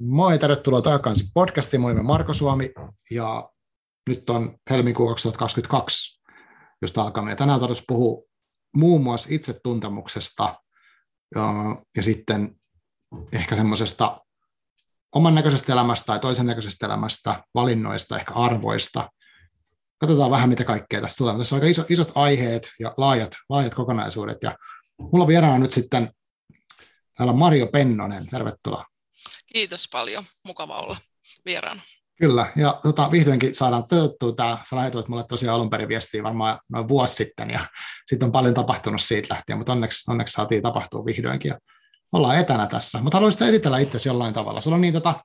Moi, tervetuloa takaisin podcastiin. Moi, Marko Suomi ja nyt on helmikuu 2022, josta alkamme. Ja tänään tarvitsisi puhua muun muassa itsetuntemuksesta ja, ja sitten ehkä semmoisesta oman näköisestä elämästä tai toisen näköisestä elämästä, valinnoista, ehkä arvoista. Katsotaan vähän, mitä kaikkea tässä tulee. Tässä on aika iso, isot aiheet ja laajat, laajat kokonaisuudet. Ja mulla on vieraana nyt sitten täällä Mario Pennonen. Tervetuloa. Kiitos paljon. Mukava olla vieraana. Kyllä, ja tota, vihdoinkin saadaan toteuttua tämä. Sä lähetit mulle tosiaan alun perin viestiä varmaan noin vuosi sitten, ja sitten on paljon tapahtunut siitä lähtien, mutta onneksi, onneksi saatiin tapahtua vihdoinkin. Ja ollaan etänä tässä, mutta haluaisitko esitellä itse jollain tavalla? Sulla on niin tota,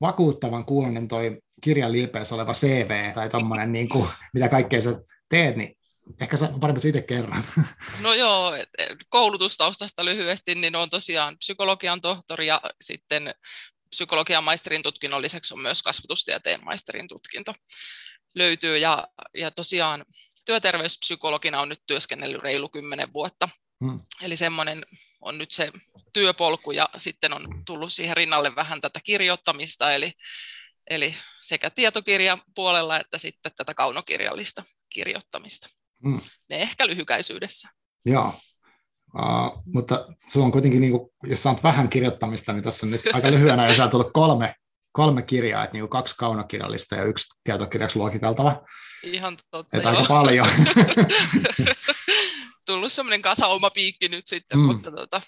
vakuuttavan kuulonen toi kirjan liipeessä oleva CV tai tuommoinen, niin kuin, mitä kaikkea sä teet, niin ehkä sä parempi itse kerran. No joo, koulutustaustasta lyhyesti, niin on tosiaan psykologian tohtori ja sitten psykologian maisterin tutkinnon lisäksi on myös kasvatustieteen maisterin tutkinto löytyy ja, ja tosiaan työterveyspsykologina on nyt työskennellyt reilu kymmenen vuotta. Hmm. Eli semmoinen on nyt se työpolku ja sitten on tullut siihen rinnalle vähän tätä kirjoittamista, eli, eli sekä tietokirjan puolella että sitten tätä kaunokirjallista kirjoittamista. Hmm. Ne ehkä lyhykäisyydessä. Joo, uh, mutta se on kuitenkin, niin kuin, jos saat vähän kirjoittamista, niin tässä on nyt aika lyhyenä, ja on tullut kolme, kolme kirjaa, että niin kuin kaksi kaunokirjallista ja yksi tietokirjaksi luokiteltava. Ihan totta, että aika paljon. Tullut semmoinen kasa oma piikki nyt sitten, mm. mutta tota,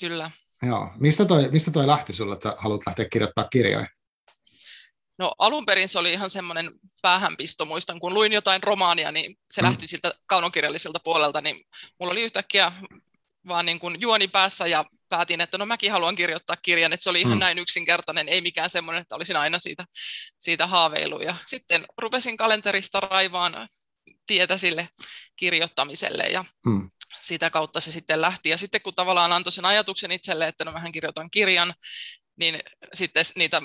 kyllä. Joo. Mistä toi, mistä toi lähti sulle, että sä haluat lähteä kirjoittamaan kirjoja? No alun perin se oli ihan semmoinen päähänpisto, muistan kun luin jotain romaania, niin se mm. lähti siltä kaunokirjalliselta puolelta, niin mulla oli yhtäkkiä vaan niin kuin juoni päässä ja päätin, että no mäkin haluan kirjoittaa kirjan, että se oli ihan mm. näin yksinkertainen, ei mikään semmoinen, että olisin aina siitä, siitä haaveilu. Ja sitten rupesin kalenterista raivaan tietä sille kirjoittamiselle ja mm. sitä kautta se sitten lähti. Ja sitten kun tavallaan antoi sen ajatuksen itselle, että no mähän kirjoitan kirjan, niin sitten niitä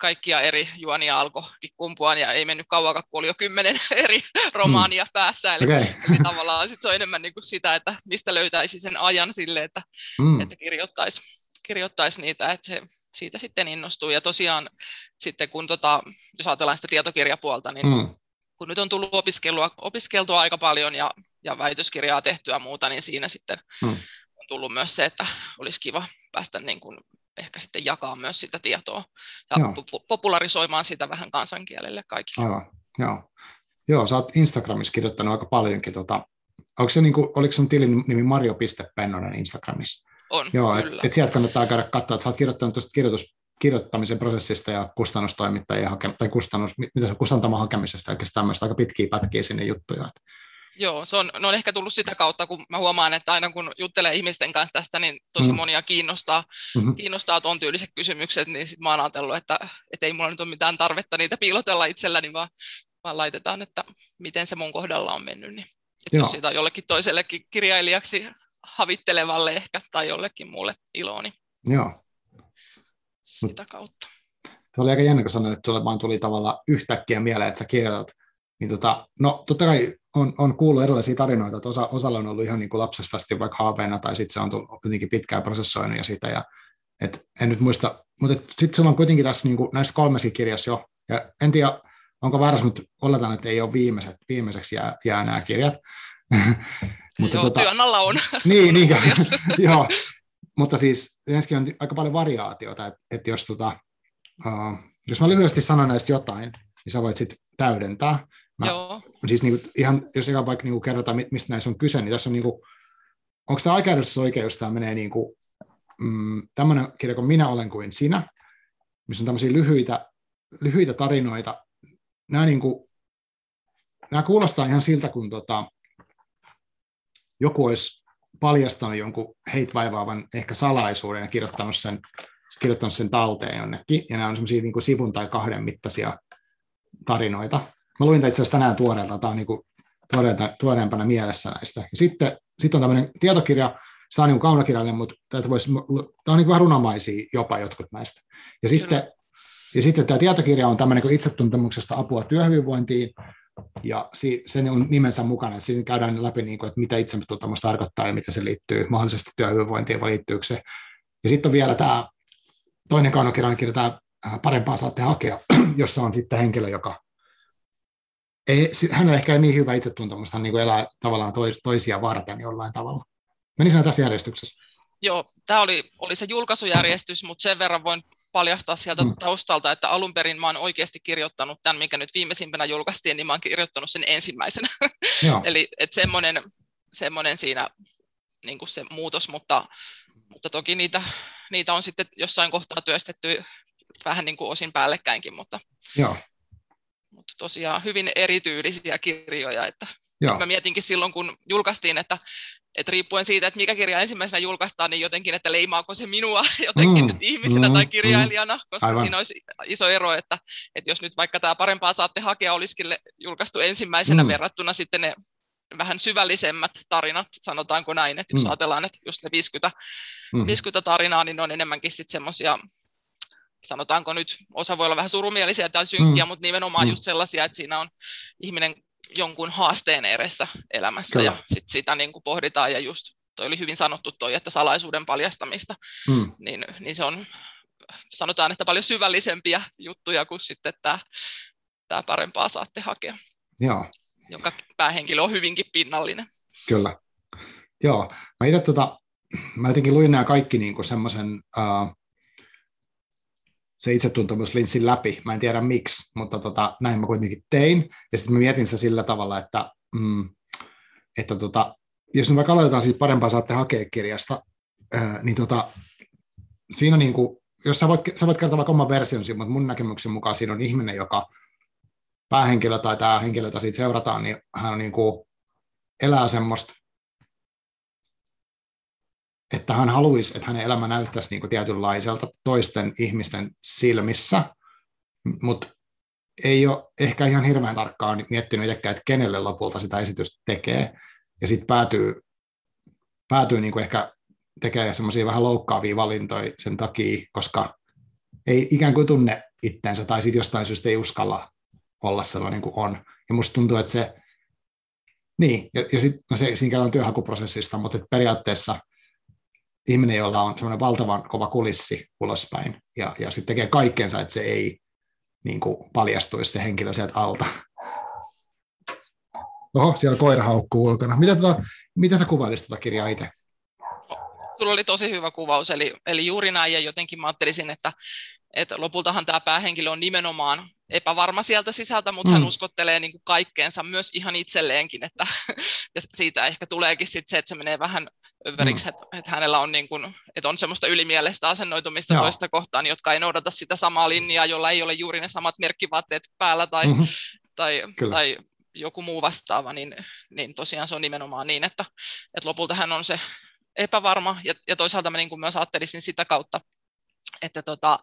kaikkia eri juonia alkoi kumpua ja ei mennyt kauan, kun oli jo kymmenen eri romaania mm. päässä. Eli, okay. tavallaan sit se on enemmän niin kuin sitä, että mistä löytäisi sen ajan sille, että, mm. että kirjoittaisi, kirjoittaisi niitä, että se siitä sitten innostuu. Ja tosiaan sitten kun, tota, jos ajatellaan sitä tietokirjapuolta, niin mm. kun nyt on tullut opiskelua, opiskeltua aika paljon ja, ja väitöskirjaa tehtyä muuta, niin siinä sitten mm. on tullut myös se, että olisi kiva päästä niin kuin ehkä sitten jakaa myös sitä tietoa ja Joo. popularisoimaan sitä vähän kansankielelle kaikille. Aivan. Joo. Joo, sä oot Instagramissa kirjoittanut aika paljonkin. Tota, onko se niinku, oliko sun tilin nimi Mario.pennonen Instagramissa? On, Joo, kyllä. Et, et sieltä kannattaa käydä katsoa, että sä oot kirjoittanut tuosta kirjoitus, kirjoittamisen prosessista ja kustannustoimittajien hake, tai kustannus, mitä se kustantama hakemisesta, oikeastaan tämmöistä aika pitkiä pätkiä sinne juttuja. Että Joo, se on, ne on ehkä tullut sitä kautta, kun mä huomaan, että aina kun juttelee ihmisten kanssa tästä, niin tosi mm. monia kiinnostaa, mm-hmm. kiinnostaa tuon tyyliset kysymykset, niin sit mä oon ajatellut, että, että ei mulla nyt ole mitään tarvetta niitä piilotella itselläni, vaan, vaan laitetaan, että miten se mun kohdalla on mennyt. Niin, että jos siitä on jollekin toisellekin kirjailijaksi havittelevalle ehkä tai jollekin muulle ilooni. Joo. Sitä kautta. Se oli aika jännä, kun sanoit, että sulle vaan tuli tavallaan yhtäkkiä mieleen, että sä kirjoitat. Niin tota, no totta kai on, on kuullut erilaisia tarinoita, että osa, osalla on ollut ihan niin kuin lapsesta asti vaikka haaveena, tai sitten se on tullut jotenkin pitkään prosessoinut ja sitä, ja et en nyt muista, mutta sitten sulla on kuitenkin tässä niin kuin, näissä kolmessa kirjassa jo, ja en tiedä, onko väärässä, mutta oletan, että ei ole viimeiset, viimeiseksi jää, jää nämä kirjat. mutta joo, tota, työn alla on. niin, niin joo, mutta siis ensinnäkin on aika paljon variaatiota, että, että jos, tota, uh, jos mä lyhyesti sanon näistä jotain, niin sä voit sitten täydentää. Mä, Joo. Siis niin kuin, ihan, jos eka vaikka niin kuin kerrotaan, mistä näissä on kyse, niin tässä on niin kuin, onko tämä oikeus, tämä menee niin kuin, mm, tämmöinen kirja kuin Minä olen kuin sinä, missä on tämmöisiä lyhyitä, lyhyitä tarinoita. Nämä, niin kuin, nämä kuulostaa ihan siltä, kun tota, joku olisi paljastanut jonkun heitä vaivaavan ehkä salaisuuden ja kirjoittanut sen, kirjoittanut sen talteen jonnekin. Ja nämä on semmoisia niin sivun tai kahden mittaisia tarinoita. Mä luin itse asiassa tänään tuoreelta, tämä on niin kuin tuoreempana mielessä näistä. Ja sitten, sitten on tämmöinen tietokirja, se on niin kaunokirjallinen, mutta tämä, voisi, tämä on niin vähän runomaisia jopa jotkut näistä. Ja sitten, ja sitten tämä tietokirja on tämmöinen kuin itsetuntemuksesta apua työhyvinvointiin, ja se on nimensä mukana, että siinä käydään läpi, niin kuin, että mitä itsetuntemus tarkoittaa ja mitä se liittyy mahdollisesti työhyvinvointiin, vai liittyykö se. Ja sitten on vielä tämä toinen kaunokirja kirjoittaa parempaa saatte hakea, jossa on sitten henkilö, joka ei, hänellä ehkä ei niin hyvä itsetuntemus, hän niin kuin elää tavallaan toisia varten jollain tavalla. Meni tässä järjestyksessä? Joo, tämä oli, oli se julkaisujärjestys, mutta sen verran voin paljastaa sieltä mm. taustalta, että alun perin mä oon oikeasti kirjoittanut tämän, mikä nyt viimeisimpänä julkaistiin, niin mä oon kirjoittanut sen ensimmäisenä. Eli että semmoinen, semmoinen siinä niin kuin se muutos, mutta, mutta toki niitä, niitä on sitten jossain kohtaa työstetty vähän niin kuin osin päällekkäinkin, mutta, Joo. Mutta tosiaan hyvin erityylisiä kirjoja, että Joo. Mä mietinkin silloin, kun julkaistiin, että, että riippuen siitä, että mikä kirja ensimmäisenä julkaistaan, niin jotenkin, että leimaako se minua jotenkin mm, nyt ihmisenä mm, tai mm. kirjailijana, koska Aivan. siinä olisi iso ero, että, että jos nyt vaikka tämä parempaa saatte hakea olisikin julkaistu ensimmäisenä mm. verrattuna sitten ne vähän syvällisemmät tarinat, sanotaanko näin, että jos mm. ajatellaan, että just ne 50, mm. 50 tarinaa, niin ne on enemmänkin sitten semmoisia sanotaanko nyt, osa voi olla vähän surumielisiä tai synkkiä, mm. mutta nimenomaan mm. just sellaisia, että siinä on ihminen jonkun haasteen edessä elämässä Kyllä. ja sit sitä niin kuin pohditaan ja just toi oli hyvin sanottu toi, että salaisuuden paljastamista, mm. niin, niin se on sanotaan, että paljon syvällisempiä juttuja kuin sitten tämä, tämä parempaa saatte hakea. Joo. Jonka päähenkilö on hyvinkin pinnallinen. Kyllä. Joo. Mä itse tota, mä jotenkin luin nämä kaikki niin semmoisen uh, se itsetuntemuslinssin läpi. Mä en tiedä miksi, mutta tota, näin mä kuitenkin tein. Ja sitten mä mietin sitä sillä tavalla, että, mm, että tota, jos nyt vaikka aloitetaan siitä parempaa saatte hakea kirjasta, ää, niin tota, siinä niin kuin, jos sä voit, sä voit kertoa vaikka oman version mutta mun näkemyksen mukaan siinä on ihminen, joka päähenkilö tai tämä henkilö, jota siitä seurataan, niin hän on niin kuin, elää semmoista että hän haluaisi, että hänen elämä näyttäisi niin kuin tietynlaiselta toisten ihmisten silmissä, mutta ei ole ehkä ihan hirveän tarkkaan miettinyt itsekään, että kenelle lopulta sitä esitystä tekee, ja sitten päätyy, päätyy niin kuin ehkä tekemään semmoisia vähän loukkaavia valintoja sen takia, koska ei ikään kuin tunne itteensä, tai sitten jostain syystä ei uskalla olla sellainen kuin on. Ja musta tuntuu, että se, niin, ja, ja sitten no se, siinä on työhakuprosessista, mutta periaatteessa – ihminen, jolla on semmoinen valtavan kova kulissi ulospäin, ja, ja sitten tekee kaikkensa, että se ei niin kuin, paljastuisi se henkilö sieltä alta. Oho, siellä koira haukkuu ulkona. Mitä, tota, mitä sä kuvailisit tuota kirjaa itse? Sulla oli tosi hyvä kuvaus, eli, eli juuri näin, ja jotenkin mä ajattelisin, että, että lopultahan tämä päähenkilö on nimenomaan epävarma sieltä sisältä, mutta mm. hän uskottelee niin kuin kaikkeensa myös ihan itselleenkin, että ja siitä ehkä tuleekin sit se, että se menee vähän överiksi, mm. että, että hänellä on, niin kuin, että on semmoista ylimieleistä asennoitumista Joo. toista kohtaan, jotka ei noudata sitä samaa linjaa, jolla ei ole juuri ne samat merkkivaatteet päällä tai, mm-hmm. tai, tai joku muu vastaava, niin, niin tosiaan se on nimenomaan niin, että, että lopulta hän on se epävarma, ja, ja toisaalta mä niin kuin myös ajattelisin sitä kautta, että tota,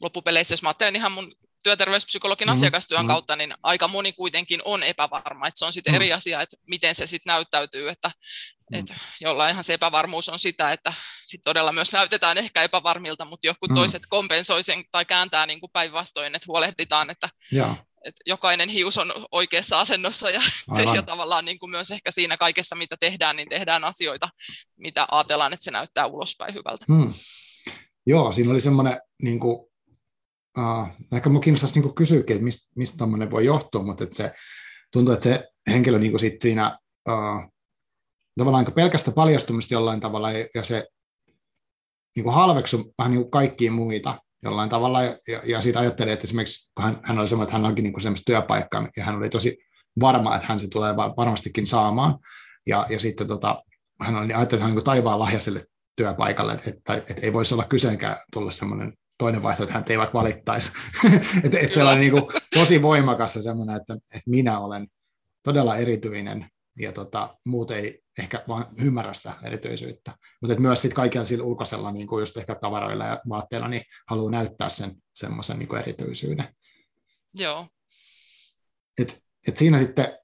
loppupeleissä, jos mä ajattelen ihan mun työterveyspsykologin mm-hmm. asiakastyön mm-hmm. kautta, niin aika moni kuitenkin on epävarma. Että se on sitten mm-hmm. eri asia, että miten se sitten näyttäytyy, että, mm-hmm. että jollainhan se epävarmuus on sitä, että sit todella myös näytetään ehkä epävarmilta, mutta jotkut mm-hmm. toiset kompensoi sen tai kääntää niin kuin päinvastoin, että huolehditaan, että, että jokainen hius on oikeassa asennossa ja, ja tavallaan niin kuin myös ehkä siinä kaikessa, mitä tehdään, niin tehdään asioita, mitä ajatellaan, että se näyttää ulospäin hyvältä. Mm. Joo, siinä oli semmoinen niin kuin uh, ehkä minua kiinnostaisi niin kysyäkin, että mistä, mistä tämmöinen voi johtua, mutta että se tuntuu, että se henkilö niin kuin sit siinä uh, tavallaan niin pelkästä paljastumista jollain tavalla ja, ja se niin kuin halveksu vähän niin kuin kaikkia muita jollain tavalla ja, ja siitä ajattelee, että esimerkiksi kun hän, hän oli semmoinen, että hän onkin niin semmoista työpaikkaa ja hän oli tosi varma, että hän se tulee varmastikin saamaan. Ja, ja sitten tota, hän oli, ajatteli, että hän on niin taivaan lahja sille työpaikalle, että, että, että ei voisi olla kyseenkään tulla semmoinen toinen vaihtoehto, että hän ei vaikka valittaisi. että et se oli niin kuin tosi voimakas semmoinen, että, että minä olen todella erityinen ja tota, muut ei ehkä vaan ymmärrä sitä erityisyyttä. Mutta myös sitten kaikilla sillä ulkoisella, niin kuin just ehkä tavaroilla ja vaatteilla, niin haluaa näyttää sen semmoisen niin erityisyyden. Joo. Et, et siinä sitten,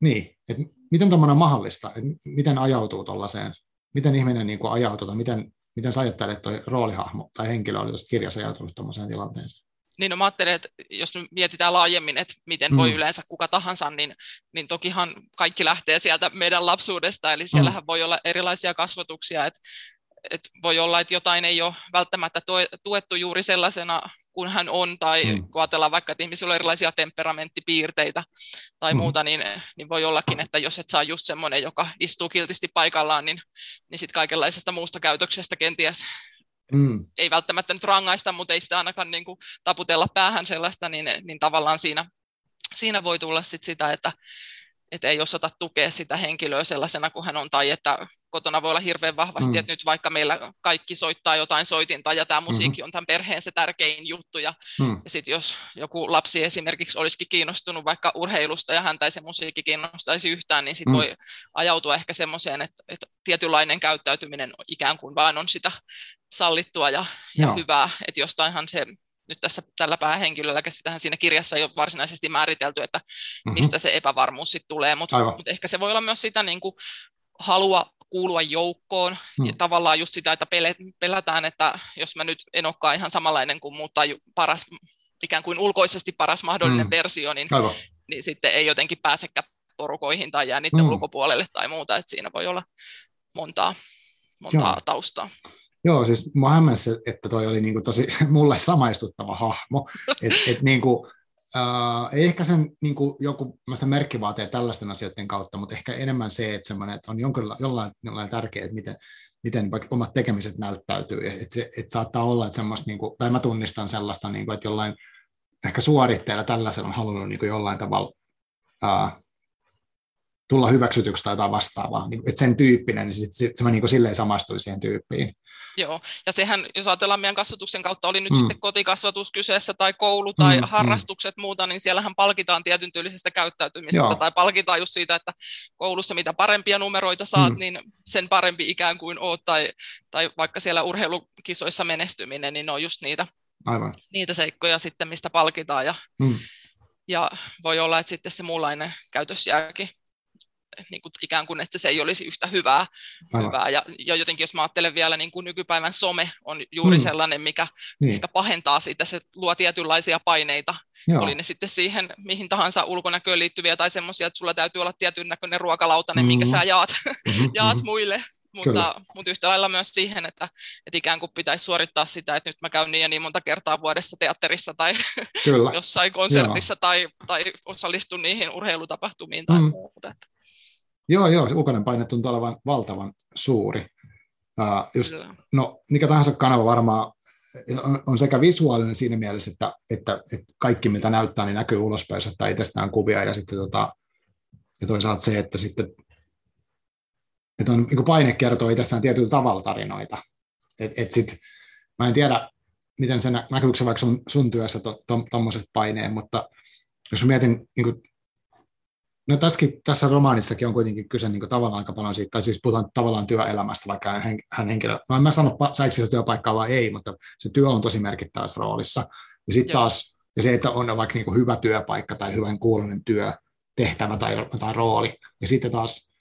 niin, että miten tuommoinen mahdollista, että miten ajautuu tuollaiseen, miten ihminen niin kuin ajautuu, miten Miten sä ajattelet, että tuo roolihahmo tai henkilö oli tuosta kirjassa ajatellut tuommoiseen tilanteeseen? Niin no mä ajattelen, että jos mietitään laajemmin, että miten voi mm. yleensä kuka tahansa, niin, niin tokihan kaikki lähtee sieltä meidän lapsuudesta, eli siellähän mm. voi olla erilaisia kasvatuksia, että et voi olla, että jotain ei ole välttämättä tuettu juuri sellaisena kuin hän on, tai mm. kun ajatellaan vaikka, että ihmisillä on erilaisia temperamenttipiirteitä tai mm. muuta, niin, niin voi ollakin, että jos et saa just semmoinen, joka istuu kiltisti paikallaan, niin, niin sitten kaikenlaisesta muusta käytöksestä kenties mm. ei välttämättä nyt rangaista, mutta ei sitä ainakaan niin kuin taputella päähän sellaista, niin, niin tavallaan siinä, siinä voi tulla sit sitä, että, että ei osata tukea sitä henkilöä sellaisena kuin hän on, tai että kotona voi olla hirveän vahvasti, mm. että nyt vaikka meillä kaikki soittaa jotain soitinta, ja tämä musiikki mm-hmm. on tämän perheen se tärkein juttu, ja, mm. ja sitten jos joku lapsi esimerkiksi olisikin kiinnostunut vaikka urheilusta, ja häntä ei se musiikki kiinnostaisi yhtään, niin sitten mm. voi ajautua ehkä semmoiseen, että, että tietynlainen käyttäytyminen ikään kuin vain on sitä sallittua ja, ja hyvää, että jostainhan se nyt tässä tällä päähenkilöllä, sitähän siinä kirjassa ei ole varsinaisesti määritelty, että mm-hmm. mistä se epävarmuus sitten tulee, mutta mut ehkä se voi olla myös sitä niin kuin halua kuulua joukkoon, mm. ja tavallaan just sitä, että pelätään, että jos mä nyt en olekaan ihan samanlainen kuin muut tai paras, ikään kuin ulkoisesti paras mahdollinen mm. versio, niin, niin sitten ei jotenkin pääsekään porukoihin tai jää niiden mm. ulkopuolelle tai muuta, että siinä voi olla montaa, montaa taustaa. Joo, siis mua hämmäsi, että toi oli niinku tosi mulle samaistuttava hahmo. Et, et niinku, äh, ehkä sen niinku, joku merkkivaatee tällaisten asioiden kautta, mutta ehkä enemmän se, että, että on jonkinla, jollain, jollain tärkeää, että miten, miten vaikka omat tekemiset näyttäytyy. Että se, et saattaa olla, että semmoista, niinku, tai mä tunnistan sellaista, niinku, että jollain ehkä suoritteella tällaisella on halunnut niinku, jollain tavalla äh, tulla hyväksytyksi tai jotain vastaavaa. Niin, että sen tyyppinen, niin sit, sit, se mä niin kuin silleen samastuin siihen tyyppiin. Joo, ja sehän, jos ajatellaan meidän kasvatuksen kautta, oli nyt mm. sitten kotikasvatus kyseessä tai koulu tai mm, mm. harrastukset mm. muuta, niin siellähän palkitaan tietyn tyylisestä käyttäytymisestä Joo. tai palkitaan just siitä, että koulussa mitä parempia numeroita saat, mm. niin sen parempi ikään kuin oot tai, tai vaikka siellä urheilukisoissa menestyminen, niin ne on just niitä, Aivan. niitä seikkoja sitten, mistä palkitaan ja, mm. ja voi olla, että sitten se muunlainen käytös jääkin niin kuin ikään kuin, että se ei olisi yhtä hyvää. hyvää. Ja, ja jotenkin jos mä ajattelen vielä, niin kuin nykypäivän some on juuri mm. sellainen, mikä niin. ehkä pahentaa sitä, se luo tietynlaisia paineita. Joo. Oli ne sitten siihen mihin tahansa ulkonäköön liittyviä tai semmoisia, että sulla täytyy olla tietyn näköinen ruokalautanen, mm-hmm. minkä sä jaat, mm-hmm. jaat mm-hmm. muille. Mutta, mutta yhtä lailla myös siihen, että, että ikään kuin pitäisi suorittaa sitä, että nyt mä käyn niin ja niin monta kertaa vuodessa teatterissa tai Kyllä. jossain konsertissa tai, tai osallistun niihin urheilutapahtumiin tai mm. muuta. Että. Joo, joo, se ulkoinen paine tuntuu olevan valtavan suuri. Uh, just, no, mikä tahansa kanava varmaan on, on sekä visuaalinen siinä mielessä, että, että, että kaikki miltä näyttää, niin näkyy ulospäin, jos ottaa itsestään kuvia, ja sitten tota, ja toisaalta se, että sitten että on, niin paine kertoo itsestään tietyllä tavalla tarinoita. Et, et sit, mä en tiedä, miten se näkyykö se vaikka sun, sun työssä tuommoiset to, to, paineet, mutta jos mietin niin kuin No tässäkin, tässä romaanissakin on kuitenkin kyse niin kuin tavallaan aika paljon siitä, tai siis puhutaan tavallaan työelämästä, vaikka hän, hän henkilö, no en mä sano, saiko se työpaikkaa vai ei, mutta se työ on tosi merkittävässä roolissa. Ja sitten taas, ja se, että on vaikka niin kuin hyvä työpaikka tai hyvän kuulunen työ, tehtävä tai, tai rooli. Ja sitten taas,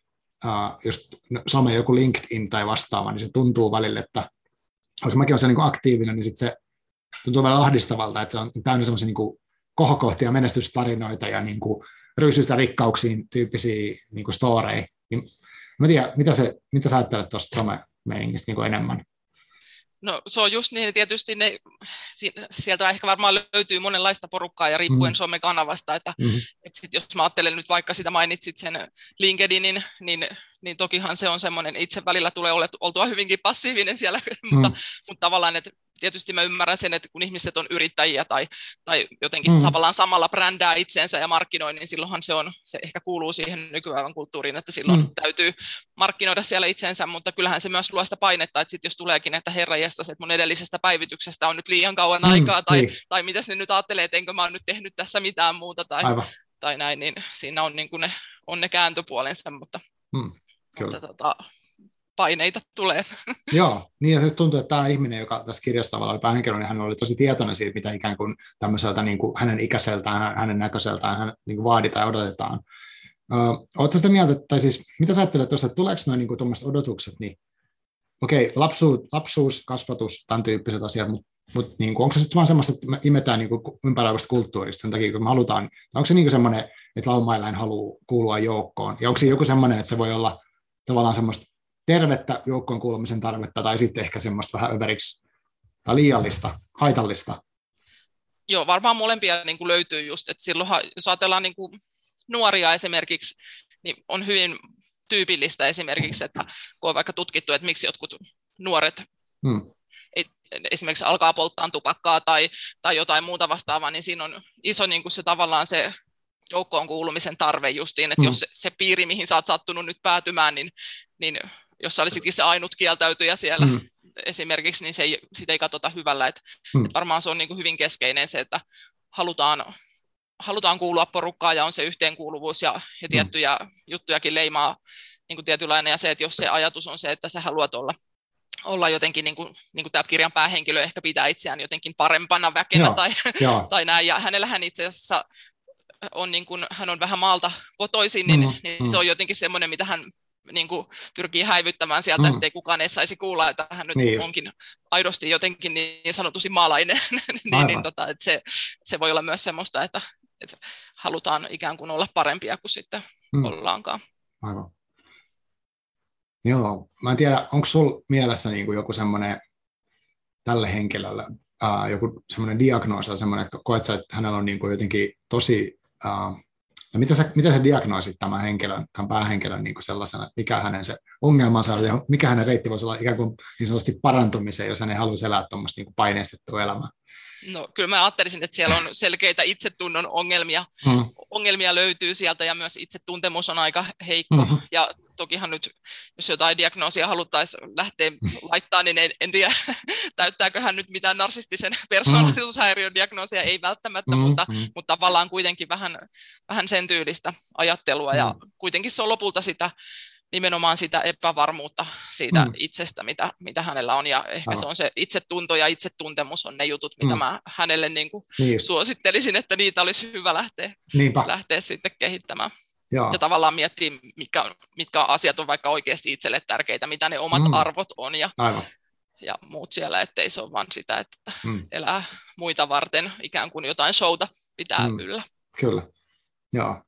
uh, jos some joku LinkedIn tai vastaava, niin se tuntuu välillä, että vaikka mäkin olen niin aktiivinen, niin sitten se tuntuu vähän ahdistavalta, että se on täynnä semmoisia niin kohokohtia, menestystarinoita ja niin kuin, ryysyistä rikkauksiin tyyppisiä niin kuin storeja. Niin, mä tiedän, mitä, se, mitä sä ajattelet tuosta some-meiningistä niin enemmän? No se on just niin, tietysti ne, sieltä ehkä varmaan löytyy monenlaista porukkaa ja riippuen mm. somekanavasta, että, mm-hmm. että sit jos mä ajattelen nyt vaikka sitä mainitsit sen LinkedInin, niin, niin tokihan se on semmoinen, itse välillä tulee oltua hyvinkin passiivinen siellä, mm. mutta, mutta tavallaan, että tietysti mä ymmärrän sen, että kun ihmiset on yrittäjiä tai, tai jotenkin mm. tavallaan samalla brändää itseensä ja markkinoi, niin silloinhan se, on, se ehkä kuuluu siihen nykypäivän kulttuuriin, että silloin mm. täytyy markkinoida siellä itsensä, mutta kyllähän se myös luo sitä painetta, että sit jos tuleekin, että herra että mun edellisestä päivityksestä on nyt liian kauan mm, aikaa, tai, niin. tai mitäs ne nyt ajattelee, että enkö mä oon nyt tehnyt tässä mitään muuta, tai, tai näin, niin siinä on, niin kuin ne, on ne kääntöpuolensa, mutta, mm, mutta tota, paineita tulee. Joo, niin ja se tuntuu, että tämä ihminen, joka tässä kirjassa tavallaan oli päähenkilö, niin hän oli tosi tietoinen siitä, mitä ikään kuin tämmöiseltä niin kuin hänen ikäiseltään, hänen näköiseltään hän, niin kuin vaaditaan ja odotetaan. Oletko sitä mieltä, tai siis mitä sä ajattelet tuossa, että tuleeko noin niin tuommoiset odotukset, niin okei, okay, lapsuus, lapsuus, kasvatus, tämän tyyppiset asiat, mutta mut niin kuin, onko se sitten vaan semmoista, että me imetään niin ympäröivästä kulttuurista sen takia, kun me halutaan, onko se niin semmoinen, että laumaillain haluaa kuulua joukkoon, ja onko se joku semmoinen, että se voi olla tavallaan semmoista tervettä joukkoon kuulumisen tarvetta tai sitten ehkä semmoista vähän överiksi tai liiallista, haitallista? Joo, varmaan molempia niin kuin löytyy just, että silloin jos ajatellaan niin kuin nuoria esimerkiksi, niin on hyvin tyypillistä esimerkiksi, että kun on vaikka tutkittu, että miksi jotkut nuoret hmm. esimerkiksi alkaa polttaa tupakkaa tai, tai jotain muuta vastaavaa, niin siinä on iso niin kuin se tavallaan se joukkoon kuulumisen tarve justiin, että hmm. jos se, se piiri, mihin sä oot sattunut nyt päätymään, niin, niin jos sä olisitkin se ainut kieltäytyjä siellä hmm. esimerkiksi, niin se ei, sitä ei katsota hyvällä. Et, hmm. et varmaan se on niin kuin hyvin keskeinen se, että halutaan, halutaan kuulua porukkaan ja on se yhteenkuuluvuus ja, ja hmm. tiettyjä hmm. juttujakin leimaa niin kuin tietynlainen ja se, että jos se ajatus on se, että sä haluat olla olla jotenkin, niin kuin, niin kuin tämä kirjan päähenkilö ehkä pitää itseään jotenkin parempana väkenä Joo, tai, tai näin, ja hänellähän itse asiassa on niin kuin, hän on vähän maalta kotoisin, niin, mm, niin mm. se on jotenkin semmoinen, mitä hän niin kuin, pyrkii häivyttämään sieltä, mm. ettei kukaan edes saisi kuulla, että hän nyt niin onkin just. aidosti jotenkin niin sanotusti maalainen, niin, niin tota, että se, se voi olla myös semmoista, että, että halutaan ikään kuin olla parempia kuin sitten mm. ollaankaan. Aivan. Joo, mä en tiedä, onko sulla mielessä niin kuin joku semmoinen tälle henkilölle uh, joku semmoinen diagnoosi, semmoinen, että koet sä, että hänellä on niin kuin jotenkin tosi, uh, ja mitä sä, mitä sä diagnoosit tämän henkilön, tämän päähenkilön niin sellaisena, että mikä hänen se ongelmansa on, ja mikä hänen reitti voisi olla ikään kuin niin sanotusti parantumiseen, jos hän ei haluaisi elää tuommoista niin paineistettua elämää? No kyllä mä ajattelisin, että siellä on selkeitä itsetunnon ongelmia. Mm. Ongelmia löytyy sieltä ja myös itsetuntemus on aika heikko. Mm-hmm. Ja tokihan nyt, jos jotain diagnoosia haluttaisiin lähteä laittaa, niin en, en tiedä, täyttääkö hän nyt mitään narsistisen persoonallisuushäiriön diagnoosia, ei välttämättä, mm, mutta, mm. mutta tavallaan kuitenkin vähän, vähän sen tyylistä ajattelua, mm. ja kuitenkin se on lopulta sitä nimenomaan sitä epävarmuutta siitä mm. itsestä, mitä, mitä hänellä on, ja ehkä Aivan. se on se itsetunto ja itsetuntemus on ne jutut, mitä mm. mä hänelle niin kuin niin. suosittelisin, että niitä olisi hyvä lähteä, lähteä sitten kehittämään. Joo. Ja tavallaan miettiä, mitkä, mitkä asiat on vaikka oikeasti itselle tärkeitä, mitä ne omat mm. arvot on ja, Aivan. ja muut siellä, ettei se ole vain sitä, että mm. elää muita varten ikään kuin jotain showta pitää mm. yllä. Kyllä, joo.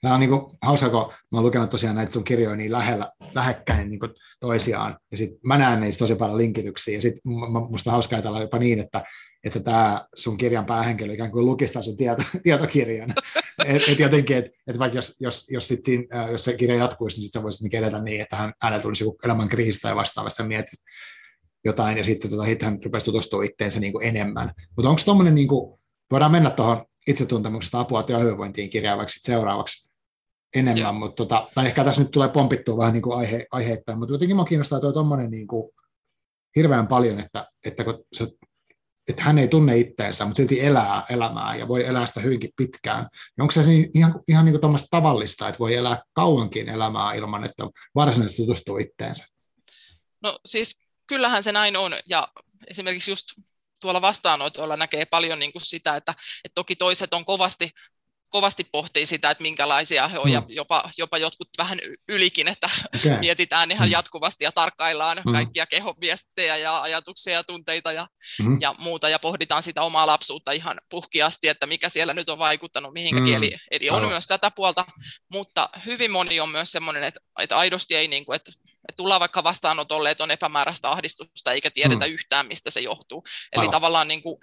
Tämä on niin kuin, hauska, kun oon lukenut tosiaan näitä sun kirjoja niin lähellä, lähekkäin niin kuin toisiaan, ja sitten mä näen niistä tosi paljon linkityksiä, ja sitten musta on hauska ajatella jopa niin, että, että tämä sun kirjan päähenkilö ikään kuin lukistaa sun tieto, tietokirjan. et, et jotenkin, että et vaikka jos, jos, jos, sit siinä, jos se kirja jatkuisi, niin sitten sä voisit edetä niin, että hän, hänellä tulisi joku elämän kriisi tai vastaavasta, ja mietit jotain, ja sitten tota, hän rupesi tutustua itteensä niin kuin enemmän. Mutta onko tuommoinen, niin kuin, voidaan mennä tuohon itsetuntemuksesta apua työhyvinvointiin kirjaavaksi seuraavaksi enemmän, Joo. mutta tota, tai ehkä tässä nyt tulee pompittua vähän niin kuin aihe, aiheittain, mutta jotenkin minua kiinnostaa tuo tuommoinen niin kuin hirveän paljon, että, että, kun se, että hän ei tunne itteensä, mutta silti elää elämää ja voi elää sitä hyvinkin pitkään. Ja onko se ihan, ihan niin kuin tavallista, että voi elää kauankin elämää ilman, että varsinaisesti tutustuu itteensä? No siis kyllähän se näin on, ja esimerkiksi just tuolla vastaanotolla näkee paljon niin kuin sitä, että, että toki toiset on kovasti kovasti pohtii sitä, että minkälaisia he ovat, mm. ja jopa, jopa jotkut vähän ylikin, että okay. mietitään ihan mm. jatkuvasti ja tarkkaillaan mm. kaikkia kehoviestejä ja ajatuksia ja tunteita ja, mm. ja muuta, ja pohditaan sitä omaa lapsuutta ihan puhkiasti, että mikä siellä nyt on vaikuttanut mihinkä mm. Eli, eli on myös tätä puolta, mutta hyvin moni on myös semmoinen, että, että aidosti ei, niin kuin, että, että tullaan vaikka vastaanotolle, että on epämääräistä ahdistusta eikä tiedetä mm. yhtään, mistä se johtuu. Eli oh. tavallaan niin kuin,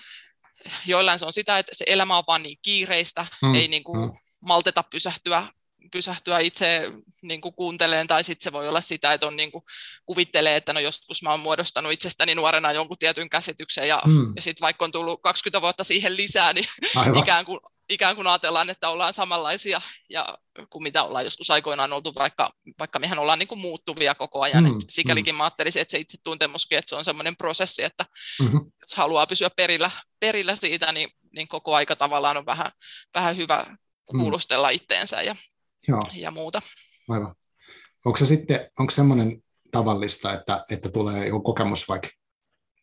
joillain se on sitä, että se elämä on vaan niin kiireistä, mm, ei niin kuin mm. malteta pysähtyä, pysähtyä itse niin kuin kuunteleen, tai sitten se voi olla sitä, että on niin kuin, kuvittelee, että no joskus mä oon muodostanut itsestäni nuorena jonkun tietyn käsityksen, ja, mm. ja sitten vaikka on tullut 20 vuotta siihen lisää, niin Aivan. ikään kuin ikään kuin ajatellaan, että ollaan samanlaisia ja kuin mitä ollaan joskus aikoinaan oltu, vaikka, vaikka mehän ollaan niin kuin muuttuvia koko ajan. Mm, sikälikin mm. mä ajattelisin, että se itse tuntemuskin, että se on semmoinen prosessi, että mm-hmm. jos haluaa pysyä perillä, perillä siitä, niin, niin koko aika tavallaan on vähän, vähän hyvä kuulustella mm. itteensä ja, Joo. ja muuta. Aivan. Onko se sitten, onko semmoinen tavallista, että, että tulee joku kokemus vaikka,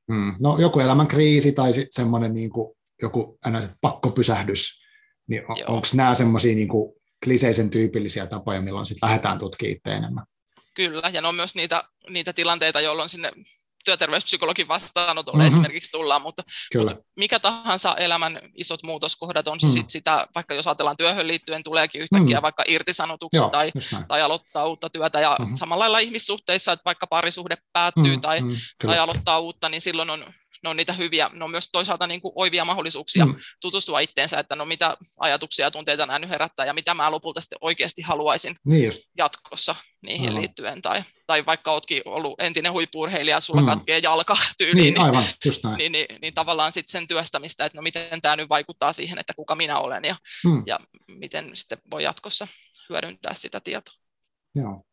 mm, no joku elämän kriisi tai semmoinen niin kuin joku pakkopysähdys, niin on, onko nämä semmoisia niin kliseisen tyypillisiä tapoja, milloin sitten lähdetään tutkimaan itse enemmän? Kyllä, ja ne on myös niitä, niitä tilanteita, jolloin sinne työterveyspsykologin vastaanotolle mm-hmm. esimerkiksi tullaan, mutta, mutta mikä tahansa elämän isot muutoskohdat on se mm. sit sitä, vaikka jos ajatellaan työhön liittyen, tuleekin yhtäkkiä mm. vaikka irtisanotuksi Joo, tai, tai aloittaa uutta työtä, ja mm-hmm. samalla lailla ihmissuhteissa, että vaikka parisuhde päättyy mm, tai, mm, tai aloittaa uutta, niin silloin on ne on niitä hyviä, ne on myös toisaalta niin kuin oivia mahdollisuuksia mm. tutustua itteensä, että no mitä ajatuksia ja tunteita nämä nyt herättää ja mitä mä lopulta sitten oikeasti haluaisin niin jatkossa niihin no. liittyen. Tai, tai vaikka oletkin ollut entinen huippuurheilija, sulla mm. katkee jalka tyyliin, niin, niin, aivan, just näin. Niin, niin, niin, tavallaan sitten sen työstämistä, että no miten tämä nyt vaikuttaa siihen, että kuka minä olen ja, mm. ja miten sitten voi jatkossa hyödyntää sitä tietoa. Joo.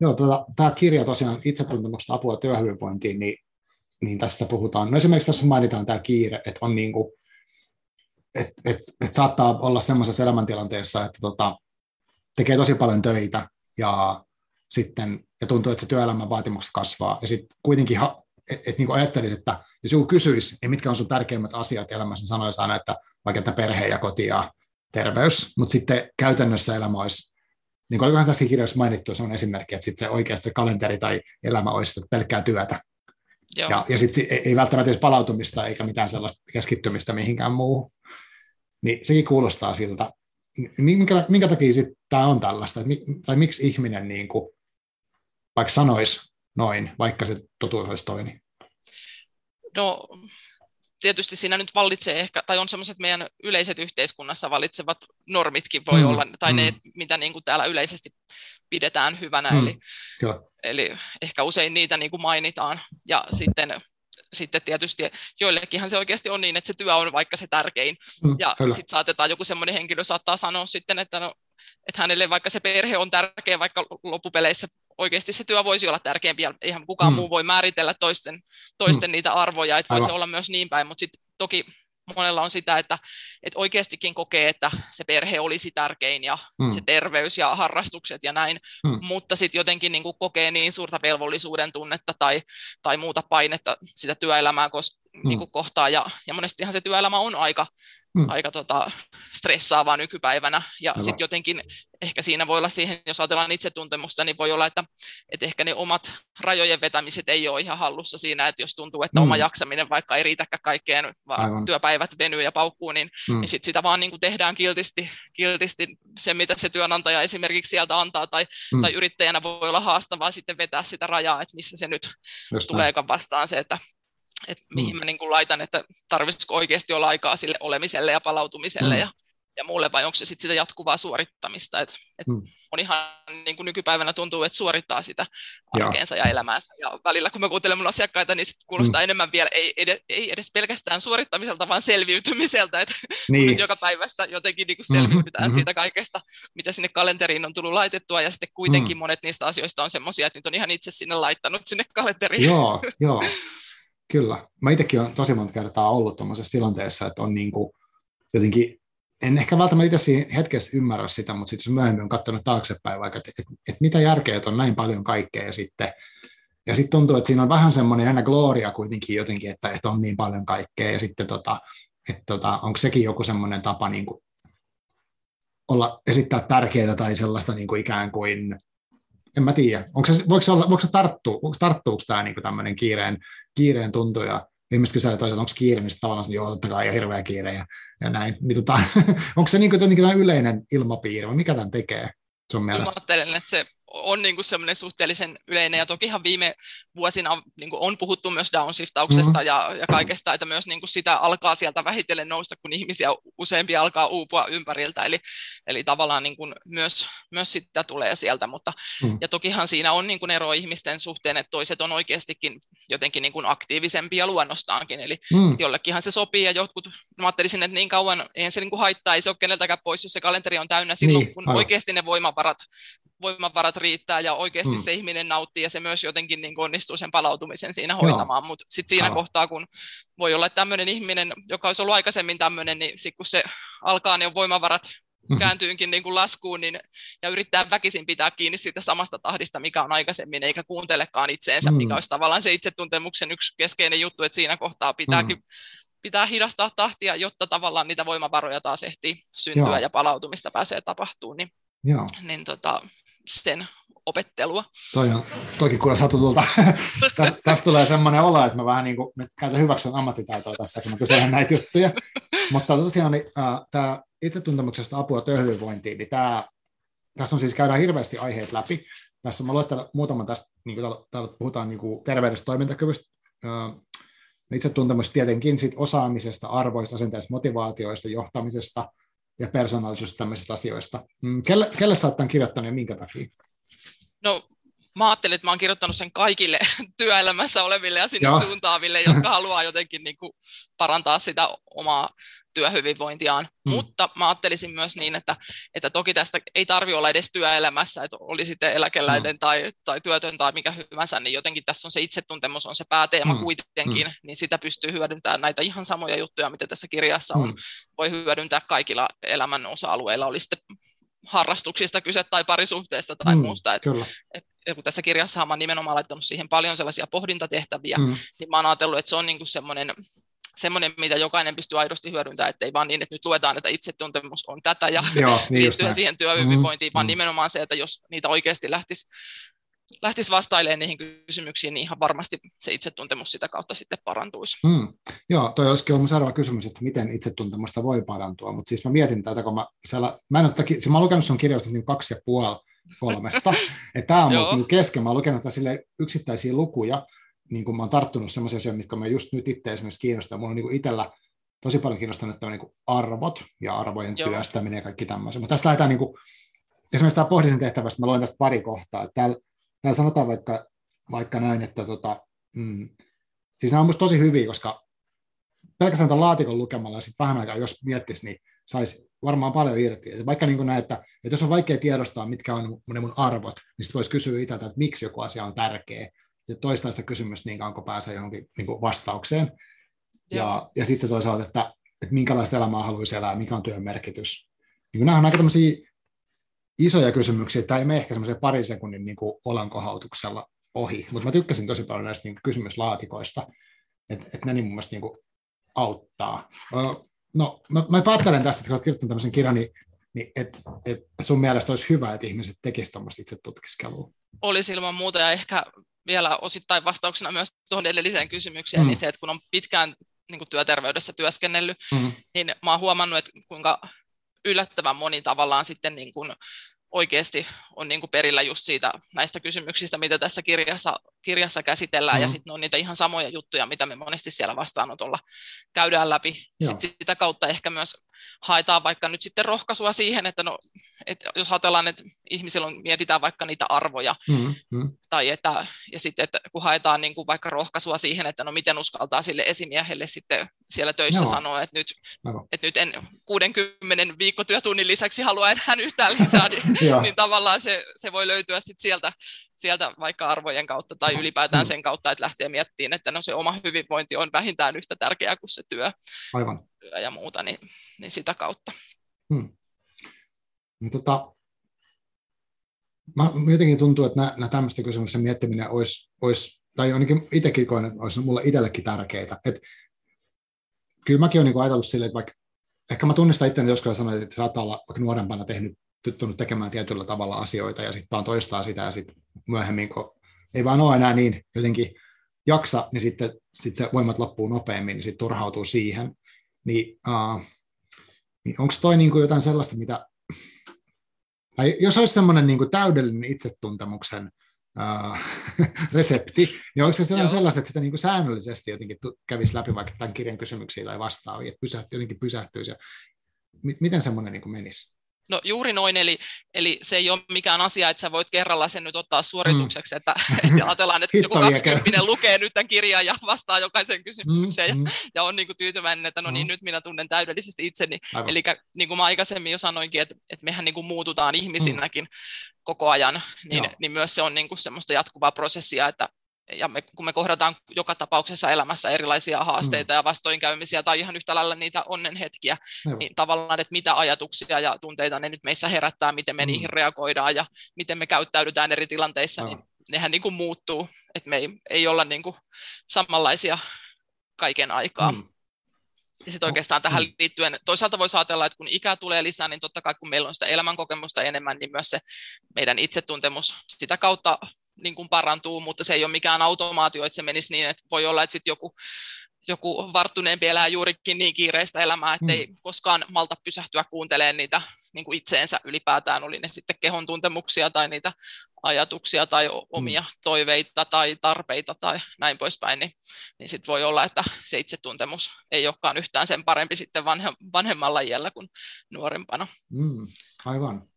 Joo, tota, tämä kirja tosiaan itsetuntemuksesta apua työhyvinvointiin, niin niin tässä puhutaan, no esimerkiksi tässä mainitaan tämä kiire, että on niin kuin, että et, et saattaa olla semmoisessa elämäntilanteessa, että tota, tekee tosi paljon töitä ja sitten ja tuntuu, että se työelämän vaatimukset kasvaa. Ja sitten kuitenkin että et niin ajattelisi, että jos joku kysyisi, niin mitkä on sun tärkeimmät asiat elämässä, niin sanoisi aina, että vaikka että perhe ja koti ja terveys, mutta sitten käytännössä elämä olisi, niin kuin olikohan tässä kirjassa mainittu, se on esimerkki, että sitten se oikeasti se kalenteri tai elämä olisi pelkkää työtä, Joo. Ja, ja sitten ei välttämättä edes palautumista eikä mitään sellaista keskittymistä mihinkään muuhun. Niin sekin kuulostaa siltä. Minkä, minkä takia sitten tämä on tällaista, että, tai miksi ihminen niin kuin, vaikka sanoisi noin, vaikka se totuus olisi toinen? No tietysti siinä nyt vallitsee ehkä, tai on semmoiset meidän yleiset yhteiskunnassa valitsevat normitkin voi mm, olla, tai mm. ne, mitä niin kuin täällä yleisesti pidetään hyvänä, mm, eli, eli ehkä usein niitä niin kuin mainitaan, ja sitten sitten tietysti joillekinhan se oikeasti on niin, että se työ on vaikka se tärkein, mm, ja sitten saatetaan joku semmoinen henkilö saattaa sanoa sitten, että no, että hänelle vaikka se perhe on tärkeä, vaikka loppupeleissä oikeasti se työ voisi olla tärkeämpi, ja eihän kukaan mm. muu voi määritellä toisten, toisten mm. niitä arvoja, että voisi olla myös niin päin, mutta sitten toki monella on sitä, että, että oikeastikin kokee, että se perhe olisi tärkein ja mm. se terveys ja harrastukset ja näin, mm. mutta sitten jotenkin niin kuin kokee niin suurta velvollisuuden tunnetta tai, tai muuta painetta sitä työelämää kos, mm. niin kuin kohtaa ja, ja monestihan se työelämä on aika mm. aika tota, stressaavaa nykypäivänä. Ja sitten jotenkin ehkä siinä voi olla siihen, jos ajatellaan itsetuntemusta, niin voi olla, että, että ehkä ne omat rajojen vetämiset ei ole ihan hallussa siinä, että jos tuntuu, että mm. oma jaksaminen vaikka ei riitäkään kaikkeen, vaan Aivan. työpäivät venyy ja paukkuu, niin, mm. niin sit sitä vaan niin kuin tehdään kiltisti, kiltisti se, mitä se työnantaja esimerkiksi sieltä antaa, tai, mm. tai yrittäjänä voi olla haastavaa sitten vetää sitä rajaa, että missä se nyt Just tuleekaan vastaan se, että että mihin mm. mä niin kuin laitan, että tarvitsisiko oikeasti olla aikaa sille olemiselle ja palautumiselle mm. ja, ja muulle, vai onko se sitten sitä jatkuvaa suorittamista, että et mm. monihan niin kuin nykypäivänä tuntuu, että suorittaa sitä arkeensa ja, ja elämäänsä, ja välillä kun mä kuuntelen mun asiakkaita, niin sit kuulostaa mm. enemmän vielä, ei edes, ei edes pelkästään suorittamiselta, vaan selviytymiseltä, että niin. joka päivästä jotenkin niin kuin mm-hmm, selviydytään mm-hmm. siitä kaikesta, mitä sinne kalenteriin on tullut laitettua, ja sitten kuitenkin mm. monet niistä asioista on semmoisia, että nyt on ihan itse sinne laittanut sinne kalenteriin. Joo, joo. Kyllä. Mä itsekin olen tosi monta kertaa ollut tuollaisessa tilanteessa, että on niin kuin jotenkin, en ehkä välttämättä itse hetkessä ymmärrä sitä, mutta sitten myöhemmin on katsonut taaksepäin vaikka, että, että, että mitä järkeä, että on näin paljon kaikkea ja sitten ja sitten tuntuu, että siinä on vähän semmoinen aina gloria kuitenkin jotenkin, että, että on niin paljon kaikkea ja sitten tota, että tota, onko sekin joku semmoinen tapa niin kuin olla, esittää tärkeää tai sellaista niin kuin ikään kuin en mä tiedä. Onko se, voiko se, olla, voiko se tarttua, onko tarttuuko tämä niin tämmöinen kiireen, kiireen tuntu ja ihmiset kyselee toisaalta, onko kiire, niin tavallaan että joo, totta kai, ja hirveä kiire ja, ja näin. Niin tota, onko se niin kuin, yleinen ilmapiiri, vai mikä tämän tekee sun mielestä? Mä ajattelen, että se on niin kuin semmoinen suhteellisen yleinen, ja tokihan viime vuosina niin kuin on puhuttu myös downshiftauksesta mm-hmm. ja, ja kaikesta, että myös niin kuin sitä alkaa sieltä vähitellen nousta, kun ihmisiä useampi alkaa uupua ympäriltä, eli, eli tavallaan niin kuin myös, myös sitä tulee sieltä, mutta mm. ja tokihan siinä on niin kuin ero ihmisten suhteen, että toiset on oikeastikin jotenkin niin kuin aktiivisempia luonnostaankin, eli mm. jollekinhan se sopii, ja jotkut, mä ajattelisin, että niin kauan, eihän se niin kuin haittaa, ei se ole keneltäkään pois, jos se kalenteri on täynnä silloin, niin, kun aivan. oikeasti ne voimavarat voimavarat riittää ja oikeasti mm. se ihminen nauttii ja se myös jotenkin niin onnistuu sen palautumisen siinä hoitamaan, mutta sitten siinä Aivan. kohtaa, kun voi olla tämmöinen ihminen, joka olisi ollut aikaisemmin tämmöinen, niin sit kun se alkaa ne voimavarat mm-hmm. kääntyykin niin kuin laskuun niin, ja yrittää väkisin pitää kiinni siitä samasta tahdista, mikä on aikaisemmin, eikä kuuntelekaan itseensä, mm. mikä olisi tavallaan se itsetuntemuksen yksi keskeinen juttu, että siinä kohtaa pitääkin mm. pitää hidastaa tahtia, jotta tavallaan niitä voimavaroja taas ehtii syntyä Joo. ja palautumista pääsee tapahtumaan. Niin Joo. niin tota, sen opettelua. Toi on, toki kuulostaa tutulta. Tästä tulee semmoinen olo, että mä vähän niin kuin, käytän hyväksyn ammattitaitoa tässä, kun mä kyselen näitä juttuja. Mutta tosiaan niin, äh, tämä itsetuntemuksesta apua työhyvinvointiin, niin tämä, tässä on siis käydään hirveästi aiheet läpi. Tässä mä luettelen muutaman tästä, niin kuin täällä, täällä puhutaan niin kuin terveydestä, toimintakyvystä, äh, itsetuntemus tietenkin sit osaamisesta, arvoista, asenteista, motivaatioista, johtamisesta ja persoonallisuudesta tämmöisistä asioista. Mm, kelle, kelle sä oot tämän kirjoittanut ja minkä takia? No mä ajattelin, että mä oon kirjoittanut sen kaikille työelämässä oleville ja sinne Joo. suuntaaville, jotka haluaa jotenkin niin kuin parantaa sitä omaa työhyvinvointiaan. Mm. Mutta mä ajattelisin myös niin, että, että toki tästä ei tarvi olla edes työelämässä, että oli sitten eläkeläinen mm. tai, tai työtön tai mikä hyvänsä, niin jotenkin tässä on se itsetuntemus on se pääteema mm. kuitenkin, mm. niin sitä pystyy hyödyntämään näitä ihan samoja juttuja, mitä tässä kirjassa on, mm. voi hyödyntää kaikilla elämän osa-alueilla, oli sitten harrastuksista kyse tai parisuhteesta tai mm, muusta. Et, et, et, kun tässä kirjassa mä nimenomaan laittanut siihen paljon sellaisia pohdintatehtäviä, mm. niin mä oon ajatellut, että se on niinku semmoinen semmoinen, mitä jokainen pystyy aidosti hyödyntämään, ettei vaan niin, että nyt luetaan, että itsetuntemus on tätä ja Joo, niin liittyen siihen työhyvinvointiin, mm, vaan mm. nimenomaan se, että jos niitä oikeasti lähtisi lähtisi vastailemaan niihin kysymyksiin, niin ihan varmasti se itsetuntemus sitä kautta sitten parantuisi. Mm. Joo, toi olisikin ollut seuraava kysymys, että miten itsetuntemusta voi parantua, mutta siis mä mietin tätä, kun mä, siellä, mä en ole, siis mä olen lukenut sun kirjoista niin kaksi ja puoli kolmesta, tämä on ollut niin kesken, mä olen lukenut sille yksittäisiä lukuja, niin kuin mä oon tarttunut sellaisia asioita, mitkä mä just nyt itse esimerkiksi kiinnostaa, mulla on niin itsellä tosi paljon kiinnostanut on niin arvot ja arvojen Joo. työstäminen ja kaikki tämmöisiä, mutta tässä lähdetään niin kuin, esimerkiksi tämä pohdisen tehtävästä, mä luen tästä pari kohtaa, täällä täällä sanotaan vaikka, vaikka näin, että tota, mm, siis nämä on tosi hyviä, koska pelkästään tämän laatikon lukemalla ja sitten vähän aikaa, jos miettisi, niin saisi varmaan paljon irti. Et vaikka niin näin, että, että jos on vaikea tiedostaa, mitkä on ne mun arvot, niin sitten voisi kysyä itseltä, että miksi joku asia on tärkeä, ja toistaa sitä kysymystä niin kauan, kun pääsee johonkin niin kuin vastaukseen. Ja, ja sitten toisaalta, että, että minkälaista elämää haluaisi elää, mikä on työn merkitys. Niin nämä on aika isoja kysymyksiä, tai ei me ehkä semmoisen parin sekunnin niin kuin olankohautuksella ohi, mutta mä tykkäsin tosi paljon näistä niin kysymyslaatikoista, että et ne niin mun mielestä niin kuin auttaa. No, mä, mä päättelen tästä, että kun olet kirjoittanut tämmöisen kirjan, niin, niin että et sun mielestä olisi hyvä, että ihmiset tekisivät tuommoista itse tutkiskelua. Olisi ilman muuta, ja ehkä vielä osittain vastauksena myös tuohon edelliseen kysymykseen, mm. niin se, että kun on pitkään niin kuin työterveydessä työskennellyt, mm. niin mä oon huomannut, että kuinka yllättävän moni tavallaan sitten niin kuin oikeasti on niin kuin perillä just siitä näistä kysymyksistä, mitä tässä kirjassa, kirjassa käsitellään, mm. ja sitten on niitä ihan samoja juttuja, mitä me monesti siellä vastaanotolla käydään läpi. Sitten sitä kautta ehkä myös haetaan vaikka nyt sitten rohkaisua siihen, että, no, että jos ajatellaan, että ihmisillä on, mietitään vaikka niitä arvoja, mm-hmm. tai että, ja sitten että kun haetaan niin kuin vaikka rohkaisua siihen, että no miten uskaltaa sille esimiehelle sitten siellä töissä Joo. sanoa, että nyt, että nyt en 60 viikkotyötunnin lisäksi halua enää yhtään lisää, niin, niin tavallaan se, se voi löytyä sitten sieltä, sieltä vaikka arvojen kautta tai ylipäätään mm. sen kautta, että lähtee miettimään, että no se oma hyvinvointi on vähintään yhtä tärkeää kuin se työ. Aivan ja muuta, niin, niin sitä kautta. Hmm. No, tota, mä, jotenkin tuntuu, että nämä, nämä tämmöisten kysymysten miettiminen olisi, olisi tai ainakin itsekin koen, että olisi mulle itsellekin tärkeää. Et, kyllä mäkin olen niin ajatellut silleen, että vaikka ehkä mä tunnistan itseäni joskus sanoin, että saattaa olla vaikka nuorempana tehnyt, tyttunut tekemään tietyllä tavalla asioita ja sitten vaan toistaa sitä ja sitten myöhemmin, kun ei vaan ole enää niin jotenkin jaksa, niin sitten sit se voimat loppuu nopeammin, niin sitten turhautuu siihen. Niin, uh, niin onko toi niinku jotain sellaista, mitä, tai jos olisi semmoinen niinku täydellinen itsetuntemuksen uh, resepti, niin onko se jotain sellaista, että sitä niinku säännöllisesti jotenkin kävisi läpi vaikka tämän kirjan kysymyksiä tai vastaavia, että pysähty, jotenkin pysähtyisi, ja miten semmoinen niinku menisi? No juuri noin, eli, eli se ei ole mikään asia, että sä voit kerralla sen nyt ottaa suoritukseksi, mm. että, että ajatellaan, että joku 20 lukee nyt tämän kirjan ja vastaa jokaisen kysymykseen mm, ja, mm. ja on niin kuin tyytyväinen, että no niin, mm. nyt minä tunnen täydellisesti itseni. Aivan. Eli niin kuin mä aikaisemmin jo sanoinkin, että, että mehän niin kuin muututaan ihmisinäkin mm. koko ajan, niin, niin myös se on niin kuin semmoista jatkuvaa prosessia, että, ja me, kun me kohdataan joka tapauksessa elämässä erilaisia haasteita mm. ja vastoinkäymisiä tai ihan yhtä lailla niitä onnenhetkiä, Aivan. niin tavallaan, että mitä ajatuksia ja tunteita ne nyt meissä herättää, miten me mm. niihin reagoidaan ja miten me käyttäydytään eri tilanteissa, Aivan. niin nehän niin kuin muuttuu, että me ei, ei olla niin kuin samanlaisia kaiken aikaa. Mm. Ja sitten oikeastaan tähän mm. liittyen, toisaalta voi ajatella, että kun ikä tulee lisää, niin totta kai kun meillä on sitä elämänkokemusta enemmän, niin myös se meidän itsetuntemus sitä kautta niin kuin parantuu, mutta se ei ole mikään automaatio, että se menisi niin, että voi olla, että sitten joku joku varttuneempi elää juurikin niin kiireistä elämää, että ei mm. koskaan malta pysähtyä kuuntelemaan niitä niin kuin itseensä ylipäätään, oli ne sitten kehon tuntemuksia tai niitä ajatuksia tai omia mm. toiveita tai tarpeita tai näin poispäin, niin, niin sitten voi olla, että se itsetuntemus ei olekaan yhtään sen parempi sitten vanhe, vanhemmalla iällä kuin nuorempana. Mm, aivan.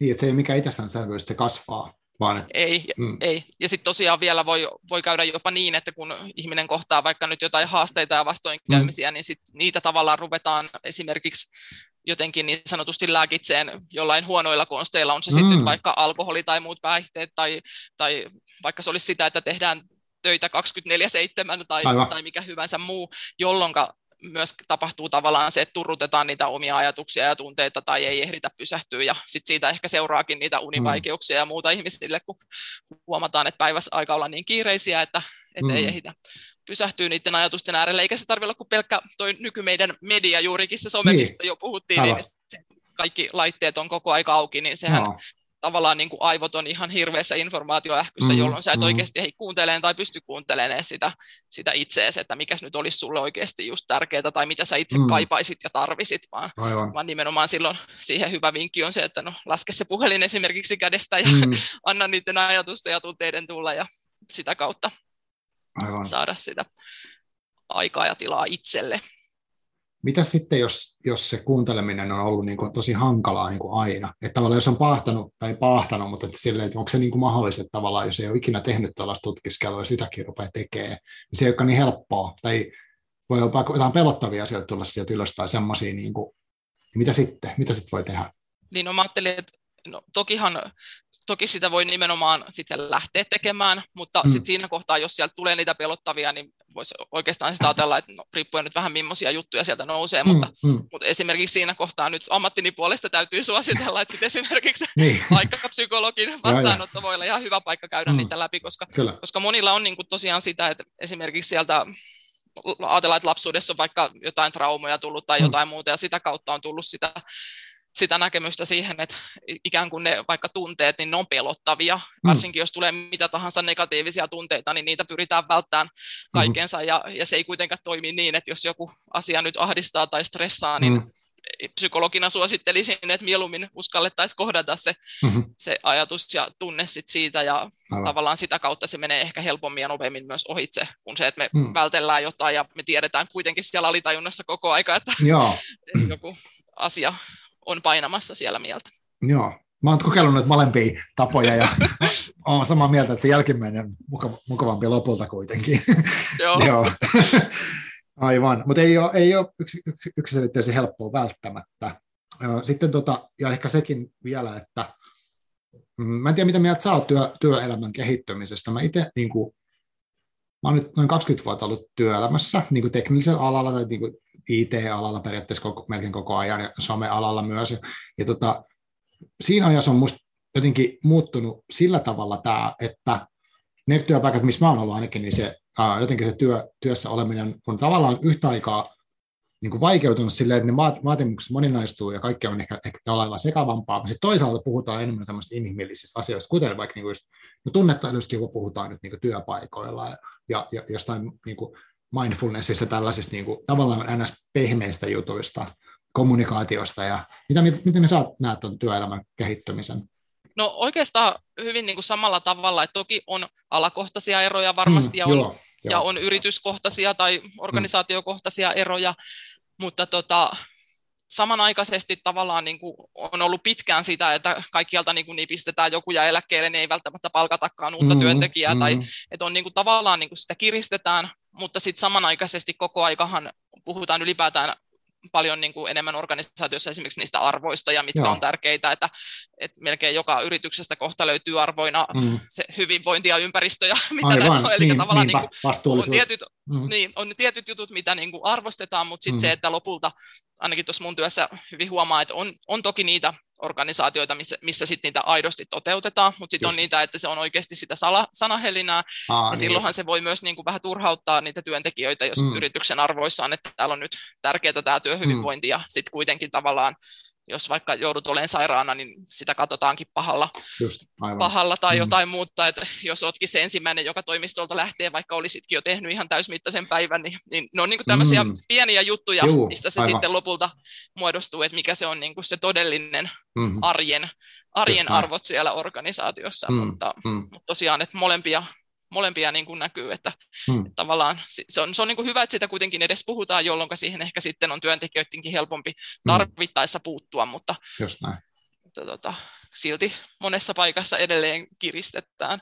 Niin, että se ei ole mikään itsestäänselvyys, se kasvaa. Vaan, ei, mm. ei. Ja sitten tosiaan vielä voi, voi käydä jopa niin, että kun ihminen kohtaa vaikka nyt jotain haasteita ja vastoinkäymisiä, mm. niin sit niitä tavallaan ruvetaan esimerkiksi jotenkin niin sanotusti lääkitseen jollain huonoilla konsteilla, on se mm. sitten vaikka alkoholi tai muut päihteet, tai, tai vaikka se olisi sitä, että tehdään töitä 24-7 tai, tai mikä hyvänsä muu, jolloin myös tapahtuu tavallaan se, että turrutetaan niitä omia ajatuksia ja tunteita tai ei ehditä pysähtyä ja sitten siitä ehkä seuraakin niitä univaikeuksia ja muuta ihmisille, kun huomataan, että päivässä aika olla niin kiireisiä, että, että mm. ei ehditä pysähtyy niiden ajatusten äärelle, eikä se tarvitse olla kuin pelkkä toi nyky meidän media juurikin se some, niin. mistä jo puhuttiin, Aivan. niin kaikki laitteet on koko aika auki, niin sehän no tavallaan niin kuin aivot on ihan hirveässä informaatioähkyssä, mm, jolloin sä et mm. oikeasti hei, kuuntelemaan tai pysty kuuntelemaan sitä, sitä itseäsi, että mikä nyt olisi sulle oikeasti just tärkeää tai mitä sä itse mm. kaipaisit ja tarvisit, vaan, vaan nimenomaan silloin siihen hyvä vinkki on se, että no laske se puhelin esimerkiksi kädestä ja mm. anna niiden ajatusten ja tunteiden tulla ja sitä kautta Aivan. saada sitä aikaa ja tilaa itselle. Mitä sitten, jos, jos se kuunteleminen on ollut niin kuin tosi hankalaa niin kuin aina? Että tavallaan jos on pahtanut, tai pahtanut, mutta että silleen, että onko se niin kuin mahdollista tavallaan, jos ei ole ikinä tehnyt tällaista tutkiskelua, jos yhtäkkiä rupeaa tekemään, niin se ei olekaan niin helppoa. Tai voi olla jotain pelottavia asioita tulla sieltä ylös tai semmoisia, niin kuin, mitä sitten? Mitä sitten voi tehdä? Niin no mä ajattelin, että no, tokihan Toki sitä voi nimenomaan sitten lähteä tekemään, mutta mm. sitten siinä kohtaa, jos sieltä tulee niitä pelottavia, niin voisi oikeastaan sitä ajatella, että no, riippuen nyt vähän millaisia juttuja sieltä nousee, mm, mutta, mm. mutta esimerkiksi siinä kohtaa nyt ammattini puolesta täytyy suositella, että sitten esimerkiksi niin. vaikka psykologin vastaanotto voi olla ihan hyvä paikka käydä mm. niitä läpi, koska, koska monilla on niin kuin tosiaan sitä, että esimerkiksi sieltä ajatellaan, että lapsuudessa on vaikka jotain traumoja tullut tai mm. jotain muuta, ja sitä kautta on tullut sitä sitä näkemystä siihen, että ikään kuin ne vaikka tunteet, niin ne on pelottavia, mm. varsinkin jos tulee mitä tahansa negatiivisia tunteita, niin niitä pyritään välttämään kaikensa, mm. ja, ja se ei kuitenkaan toimi niin, että jos joku asia nyt ahdistaa tai stressaa, niin mm. psykologina suosittelisin, että mieluummin uskallettaisiin kohdata se, mm-hmm. se ajatus ja tunne sit siitä, ja Aivan. tavallaan sitä kautta se menee ehkä helpommin ja nopeammin myös ohitse, kun se, että me mm. vältellään jotain, ja me tiedetään kuitenkin siellä alitajunnassa koko aika, että, Joo. että joku asia on painamassa siellä mieltä. Joo, mä oon kokeillut näitä molempia tapoja ja olen samaa mieltä, että se jälkimmäinen on mukavampi lopulta kuitenkin. Joo. Joo. Aivan, mutta ei ole, ei ole yks, yks, yksiselitteisen helppoa välttämättä. Sitten tota, ja ehkä sekin vielä, että mm, mä en tiedä, mitä mieltä sä oot työ, työelämän kehittymisestä. Mä itse niin kuin, mä oon nyt noin 20 vuotta ollut työelämässä niin kuin teknisellä alalla tai niin kuin IT-alalla periaatteessa koko, melkein koko ajan ja some-alalla myös. Ja, ja tota, siinä ajassa on musta jotenkin muuttunut sillä tavalla tämä, että ne työpaikat, missä mä oon ollut ainakin, niin se, ää, jotenkin se työ, työssä oleminen on tavallaan yhtä aikaa niin kuin vaikeutunut silleen, että ne vaatimukset moninaistuu ja kaikki on ehkä, ehkä tavallaan sekavampaa, mutta toisaalta puhutaan enemmän tämmöistä inhimillisistä asioista, kuten vaikka niin kuin just, no kun puhutaan nyt niin kuin työpaikoilla ja, ja, ja jostain niin kuin mindfulnessissa tällaisista niin kuin, tavallaan ns. pehmeistä jutuista, kommunikaatiosta ja mitä, miten sä näet tuon työelämän kehittymisen? No oikeastaan hyvin niin kuin samalla tavalla, että toki on alakohtaisia eroja varmasti mm, ja, on, joo, ja joo. on yrityskohtaisia tai organisaatiokohtaisia eroja, mutta tota, samanaikaisesti tavallaan niin kuin on ollut pitkään sitä, että kaikkialta niin kuin nipistetään joku ja eläkkeelle, niin ei välttämättä palkatakaan uutta mm, työntekijää, mm. tai että on niin kuin tavallaan niin kuin sitä kiristetään, mutta sitten samanaikaisesti koko aikahan puhutaan ylipäätään paljon niin kuin enemmän organisaatiossa esimerkiksi niistä arvoista ja mitkä Joo. on tärkeitä, että, että melkein joka yrityksestä kohta löytyy arvoina mm. se hyvinvointi ja ympäristö ja mitä Aivan, on. Eli niin, tavallaan niin kuin, on, tietyt, mm. niin, on tietyt jutut, mitä niin kuin arvostetaan, mutta sitten mm. se, että lopulta ainakin tuossa mun työssä hyvin huomaa, että on, on toki niitä organisaatioita, missä, missä sitten niitä aidosti toteutetaan, mutta sitten on niitä, että se on oikeasti sitä sala, sanahelinää, Aa, ja niin silloinhan just. se voi myös niin kuin vähän turhauttaa niitä työntekijöitä, jos mm. yrityksen arvoissa on, että täällä on nyt tärkeää tämä työhyvinvointi, mm. ja sitten kuitenkin tavallaan jos vaikka joudut olemaan sairaana, niin sitä katsotaankin pahalla, Just, pahalla tai mm. jotain muuta, että jos oletkin se ensimmäinen, joka toimistolta lähtee, vaikka olisitkin jo tehnyt ihan täysmittaisen päivän, niin, niin ne on niin kuin tämmöisiä mm. pieniä juttuja, Juu, mistä se aivan. sitten lopulta muodostuu, että mikä se on niin kuin se todellinen mm. arjen, arjen arvot siellä organisaatiossa, mm. Mutta, mm. mutta tosiaan, että molempia molempia niin kuin näkyy, että, hmm. että tavallaan se on, se on niin kuin hyvä, että sitä kuitenkin edes puhutaan, jolloin siihen ehkä sitten on työntekijöidenkin helpompi hmm. tarvittaessa puuttua, mutta, Just näin. mutta tota, silti monessa paikassa edelleen kiristetään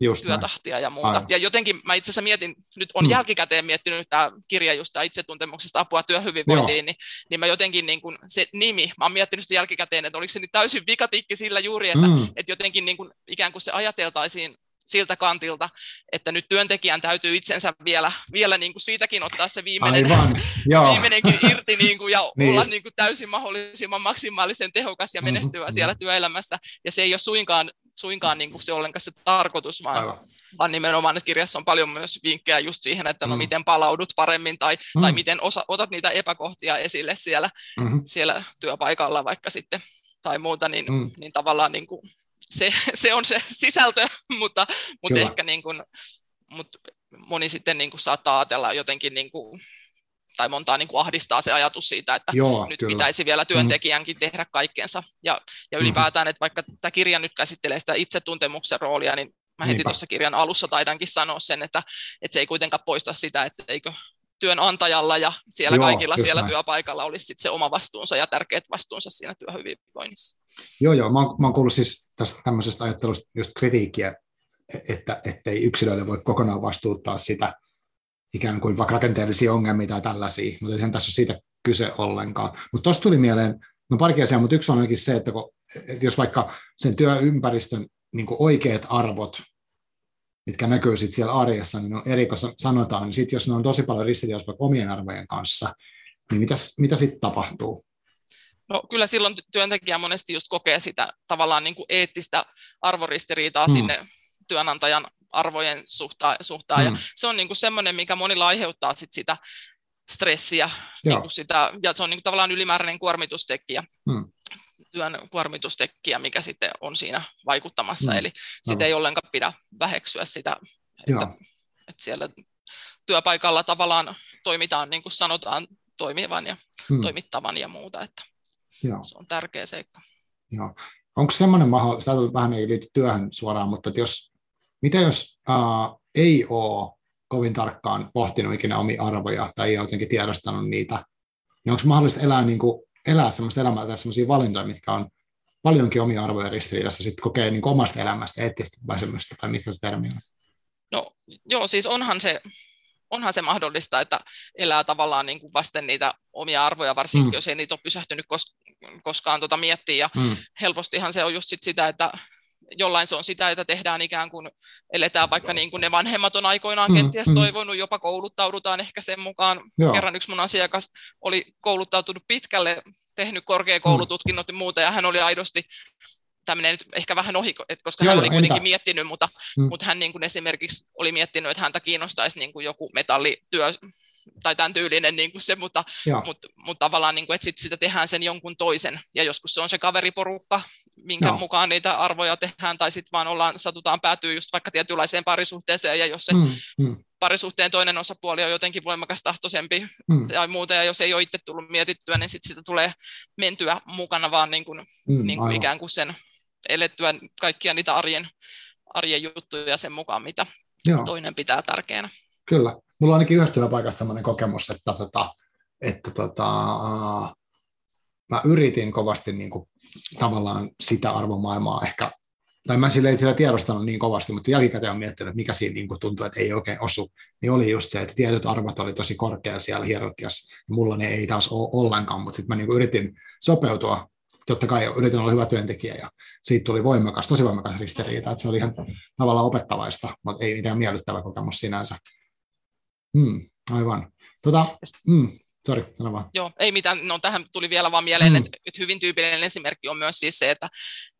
just työtahtia näin. ja muuta. Aivan. Ja jotenkin mä itse asiassa mietin, nyt on hmm. jälkikäteen miettinyt tämä kirja just tämä itsetuntemuksesta apua työhyvinvointiin, niin, niin mä jotenkin niin kuin se nimi, mä oon miettinyt sitä jälkikäteen, että oliko se niin täysin vikatikki sillä juuri, että, hmm. että jotenkin niin kuin, ikään kuin se ajateltaisiin siltä kantilta, että nyt työntekijän täytyy itsensä vielä, vielä niin kuin siitäkin ottaa se viimeinen, viimeinenkin irti niin kuin, ja niin olla niin kuin täysin mahdollisimman maksimaalisen tehokas ja mhm, menestyvä mm-hmm. siellä työelämässä. Ja se ei ole suinkaan, suinkaan niin kuin se ollenkaan se tarkoitus, vaan, vaan nimenomaan, että kirjassa on paljon myös vinkkejä just siihen, että no mm. miten palaudut paremmin tai, mm. tai miten osa, otat niitä epäkohtia esille siellä, mm-hmm. siellä työpaikalla vaikka sitten tai muuta, niin, mm. niin tavallaan niin kuin se, se on se sisältö, mutta, mutta ehkä niin kuin, mutta moni sitten niin kuin saattaa ajatella jotenkin niin kuin, tai montaa niin kuin ahdistaa se ajatus siitä, että Joo, nyt kyllä. pitäisi vielä työntekijänkin mm. tehdä kaikkensa. Ja, ja mm-hmm. ylipäätään, että vaikka tämä kirja nyt käsittelee sitä itsetuntemuksen roolia, niin mä heti tuossa kirjan alussa taidankin sanoa sen, että, että se ei kuitenkaan poista sitä, että eikö työnantajalla ja siellä Joo, kaikilla siellä näin. työpaikalla olisi sit se oma vastuunsa ja tärkeät vastuunsa siinä työhyvinvoinnissa. Joo, joo. Mä oon, mä oon kuullut siis tästä tämmöisestä ajattelusta just kritiikkiä, että ei yksilöille voi kokonaan vastuuttaa sitä ikään kuin vaikka rakenteellisia ongelmia tai tällaisia, mutta ei tässä ole siitä kyse ollenkaan. Mutta tuossa tuli mieleen, no pari asiaa, mutta yksi on ainakin se, että, kun, että jos vaikka sen työympäristön niin oikeat arvot mitkä näkyy sitten siellä arjessa, niin on eri, sanotaan, niin sitten jos ne on tosi paljon ristiriidassa omien arvojen kanssa, niin mitäs, mitä sitten tapahtuu? No kyllä silloin työntekijä monesti just kokee sitä tavallaan niin kuin eettistä arvoristiriitaa hmm. sinne työnantajan arvojen suhtaan. suhtaan. Hmm. Ja se on niin kuin semmoinen, mikä monilla aiheuttaa sit sitä stressiä, niin kuin sitä, ja se on niin kuin tavallaan ylimääräinen kuormitustekijä. Hmm työn kuormitustekijä, mikä sitten on siinä vaikuttamassa. Mm. Eli sitä ei ollenkaan pidä väheksyä sitä, että, että siellä työpaikalla tavallaan toimitaan niin kuin sanotaan toimivan ja mm. toimittavan ja muuta, että Joo. se on tärkeä seikka. Joo. Onko semmoinen mahdollista, tämä vähän ei liity työhön suoraan, mutta että jos, mitä jos uh, ei ole kovin tarkkaan pohtinut ikinä omia arvoja tai ei ole jotenkin tiedostanut niitä, niin onko mahdollista elää niin kuin elää sellaista elämää tai sellaisia valintoja, mitkä on paljonkin omia arvoja ristiriidassa, sitten kokee niin omasta elämästä eettistä väsymystä, tai mikä se termi on? No joo, siis onhan se, onhan se mahdollista, että elää tavallaan niin kuin vasten niitä omia arvoja, varsinkin mm. jos ei niitä ole pysähtynyt kos- koskaan tuota miettiä. Ja mm. helpostihan se on just sit sitä, että jollain se on sitä, että tehdään ikään kuin, eletään vaikka niin kuin ne vanhemmat on aikoinaan mm, kenties mm. toivonut, jopa kouluttaudutaan ehkä sen mukaan. Joo. Kerran yksi mun asiakas oli kouluttautunut pitkälle, tehnyt korkeakoulututkinnot ja muuta, ja hän oli aidosti tämmöinen nyt ehkä vähän ohi, koska Joo, hän oli kuitenkin entä? miettinyt, mutta, mm. mutta hän niin kuin esimerkiksi oli miettinyt, että häntä kiinnostaisi niin kuin joku metallityö tai tämän tyylinen niin kuin se, mutta, mutta, mutta tavallaan, niin kuin, että sit sitä tehdään sen jonkun toisen, ja joskus se on se kaveriporukka, minkä Joo. mukaan niitä arvoja tehdään, tai sitten vaan ollaan, satutaan päätyä just vaikka tietynlaiseen parisuhteeseen, ja jos se mm, mm. parisuhteen toinen osapuoli on jotenkin voimakas tahtoisempi mm. tai muuta, ja jos ei ole itse tullut mietittyä, niin sitten sitä tulee mentyä mukana vaan niin kuin, mm, niin kuin ikään kuin sen elettyä kaikkia niitä arjen, arjen juttuja sen mukaan, mitä Joo. toinen pitää tärkeänä. Kyllä. Mulla on ainakin yhdessä työpaikassa sellainen kokemus, että, tota, että tota, mä yritin kovasti niin kuin, tavallaan sitä arvomaailmaa ehkä, tai mä sille ei sillä tiedostanut niin kovasti, mutta jälkikäteen on miettinyt, mikä siinä niin kuin tuntui, että ei oikein osu, niin oli just se, että tietyt arvot oli tosi korkealla siellä hierarkiassa, ja mulla ne ei taas ole ollenkaan, mutta sitten mä niin kuin yritin sopeutua, totta kai yritin olla hyvä työntekijä, ja siitä tuli voimakas, tosi voimakas ristiriita, että se oli ihan tavallaan opettavaista, mutta ei mitään miellyttävä kokemus sinänsä. Mm, aivan. Tota, mm, Sori, sano vaan. Joo, ei mitään. No, tähän tuli vielä vaan mieleen, mm. että, että hyvin tyypillinen esimerkki on myös siis se, että,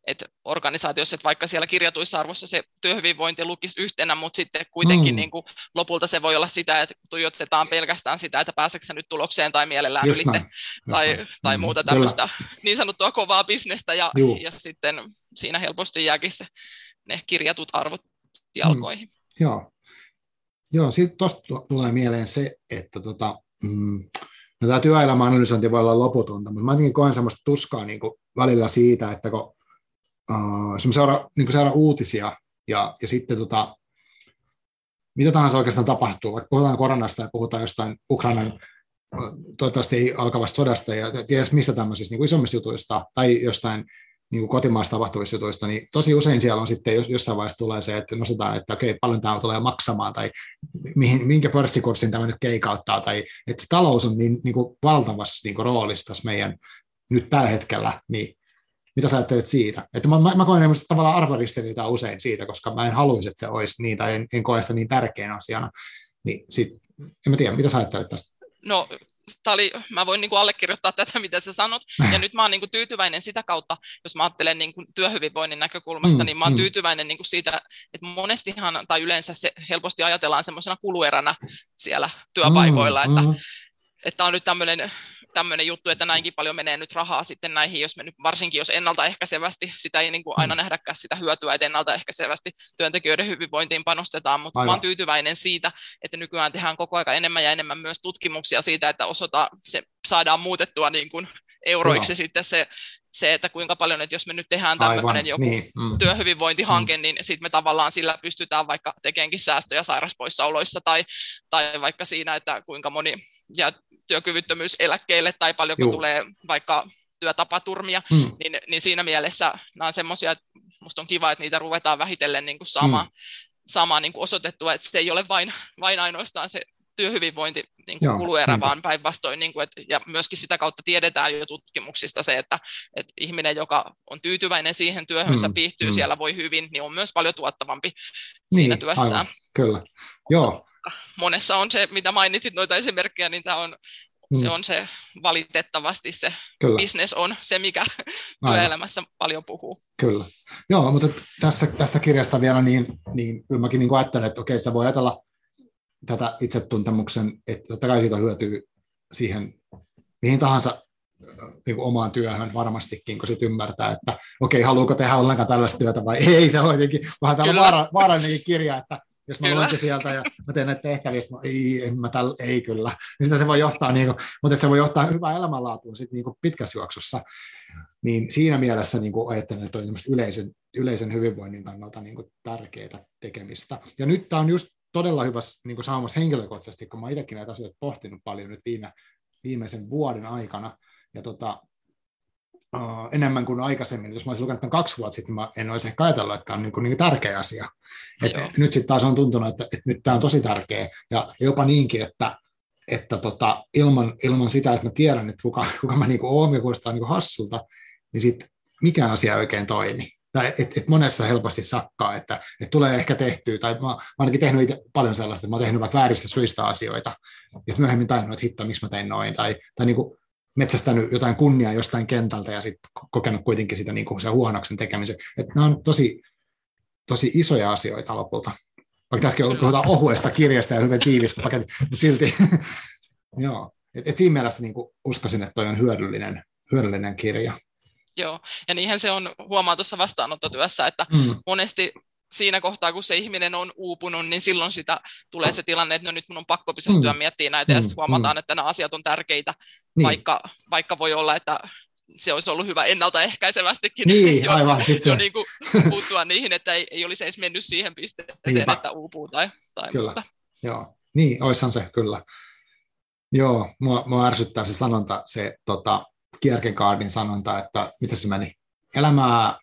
että organisaatiossa, että vaikka siellä kirjatuissa arvossa se työhyvinvointi lukisi yhtenä, mutta sitten kuitenkin mm. niin kuin, lopulta se voi olla sitä, että tuijotetaan pelkästään sitä, että pääseekö nyt tulokseen tai mielellään Just ylitte, tai, näin. tai mm. muuta tämmöistä Kyllä. niin sanottua kovaa bisnestä, ja, ja sitten siinä helposti jääkin se, ne kirjatut arvot jalkoihin. Mm. Joo, Joo sitten tuosta tulee mieleen se, että tota, mm, no tämä työelämän analysointi voi olla loputonta, mutta mä jotenkin koen semmoista tuskaa niin kuin välillä siitä, että kun, uh, seuraa, niin seuraa uutisia ja, ja sitten tota, mitä tahansa oikeastaan tapahtuu, vaikka puhutaan koronasta ja puhutaan jostain Ukrainan toivottavasti ei alkavasta sodasta ja ties mistä tämmöisistä niin kuin isommista jutuista tai jostain niin kuin kotimaassa tapahtuvista jutuista, niin tosi usein siellä on sitten jossain vaiheessa tulee se, että nostetaan, että okei, paljon tämä tulee maksamaan, tai mihin, minkä pörssikurssin tämä nyt keikauttaa, tai että talous on niin, niin kuin valtavassa niin kuin roolissa tässä meidän nyt tällä hetkellä, niin mitä sä ajattelet siitä? Että mä, mä, mä koen tavallaan arvoristiriitaa usein siitä, koska mä en haluaisi, että se olisi niin, tai en, en koe sitä niin tärkeänä asiana. Niin sit, en mä tiedä, mitä sä ajattelet tästä? No oli, mä voin niin kuin allekirjoittaa tätä, mitä sä sanot, ja nyt mä oon niin kuin tyytyväinen sitä kautta, jos mä ajattelen niin kuin työhyvinvoinnin näkökulmasta, mm, niin mä oon mm. tyytyväinen niin kuin siitä, että monestihan, tai yleensä se helposti ajatellaan semmoisena kulueränä siellä työpaikoilla, mm, että, mm. että on nyt tämmöinen tämmöinen juttu, että näinkin paljon menee nyt rahaa sitten näihin, jos me nyt, varsinkin jos ennaltaehkäisevästi, sitä ei niin kuin aina mm. nähdäkään sitä hyötyä, että ennaltaehkäisevästi työntekijöiden hyvinvointiin panostetaan, mutta Aivan. olen tyytyväinen siitä, että nykyään tehdään koko ajan enemmän ja enemmän myös tutkimuksia siitä, että osata, se saadaan muutettua niin kuin euroiksi Joo. sitten se, se, että kuinka paljon, että jos me nyt tehdään tämmöinen joku niin. mm. työhyvinvointihanke, mm. niin sitten me tavallaan sillä pystytään vaikka tekemään säästöjä sairauspoissaoloissa tai, tai vaikka siinä, että kuinka moni jää työkyvyttömyyseläkkeelle tai paljonko Juh. tulee vaikka työtapaturmia, mm. niin, niin siinä mielessä nämä on semmoisia, että musta on kiva, että niitä ruvetaan vähitellen niin kuin sama, mm. sama niin kuin osoitettua, että se ei ole vain, vain ainoastaan se työhyvinvointi niin kuin kuluerä, niin. vaan päinvastoin, niin kuin, ja myöskin sitä kautta tiedetään jo tutkimuksista se, että, että ihminen, joka on tyytyväinen siihen työhönsä, mm, piihtyy mm. siellä, voi hyvin, niin on myös paljon tuottavampi niin, siinä työssään. Aivan, kyllä, joo. Monessa on se, mitä mainitsit noita esimerkkejä, niin tämä on Mm. Se on se valitettavasti se Kyllä. business on se, mikä työelämässä paljon puhuu. Kyllä. Joo, mutta tässä, tästä kirjasta vielä, niin, niin kyllä mäkin niin ajattelen, että okei, sitä voi ajatella tätä itsetuntemuksen, että totta kai siitä hyötyy siihen mihin tahansa niin kuin omaan työhön varmastikin, kun sitten ymmärtää, että okei, okay, haluuko tehdä ollenkaan tällaista työtä vai ei, se on jotenkin vähän tällainen vaara, vaarallinenkin kirja, että jos mä luen sieltä ja mä teen näitä tehtäviä, mä, ei, en mä täl, ei kyllä, niin sitä se voi johtaa, niin kuin, mutta se voi johtaa hyvää elämänlaatuun sit, niin kuin pitkässä juoksussa, niin siinä mielessä niin kuin ajattelen, että on yleisen, yleisen hyvinvoinnin kannalta niin kuin tärkeää tekemistä. Ja nyt tämä on just todella hyvässä niin kuin saamassa henkilökohtaisesti, kun mä itsekin näitä asioita pohtinut paljon nyt viime, viimeisen vuoden aikana, ja tota, uh, enemmän kuin aikaisemmin. Jos mä olisin lukenut tämän kaksi vuotta sitten, mä en olisi ehkä ajatellut, että tämä on niin kuin, niin kuin tärkeä asia. Et nyt sitten taas on tuntunut, että, että nyt tämä on tosi tärkeä, ja jopa niinkin, että, että tota, ilman, ilman sitä, että mä tiedän, että kuka, kuka mä niin kuin olen ja kuulostaa niin kuin hassulta, niin sitten mikään asia ei oikein toimi tai et, et monessa helposti sakkaa, että et tulee ehkä tehtyä, tai mä, mä ainakin tehnyt itse paljon sellaista, että mä oon tehnyt vaikka vääristä syistä asioita, ja sitten myöhemmin tajunnut, että hitto, miksi mä tein noin, tai, tai niin kuin metsästänyt jotain kunniaa jostain kentältä, ja sitten kokenut kuitenkin sitä niin kuin se huonoksen tekemisen. Että nämä on tosi, tosi isoja asioita lopulta. Vaikka tässäkin puhutaan ohuesta kirjasta ja hyvin tiivistä paketti, mutta silti, joo. Et, et siinä mielessä niin kuin uskoisin, että toi on hyödyllinen, hyödyllinen kirja. Joo, ja niinhän se on huomaa tuossa vastaanottotyössä, että mm. monesti siinä kohtaa, kun se ihminen on uupunut, niin silloin sitä tulee se tilanne, että no nyt mun on pakko pysähtyä mm. miettimään näitä, mm. ja sitten huomataan, mm. että nämä asiat on tärkeitä, niin. vaikka, vaikka voi olla, että se olisi ollut hyvä ennaltaehkäisevästikin niin, jo, aivan, jo niin kuin puuttua niihin, että ei, ei olisi edes mennyt siihen pisteeseen, Niinpä. että uupuu tai, tai kyllä. muuta. Joo, niin, oishan se kyllä. Joo, mua, mua ärsyttää se sanonta, se tota, Kierkegaardin sanonta, että mitä se meni, elämää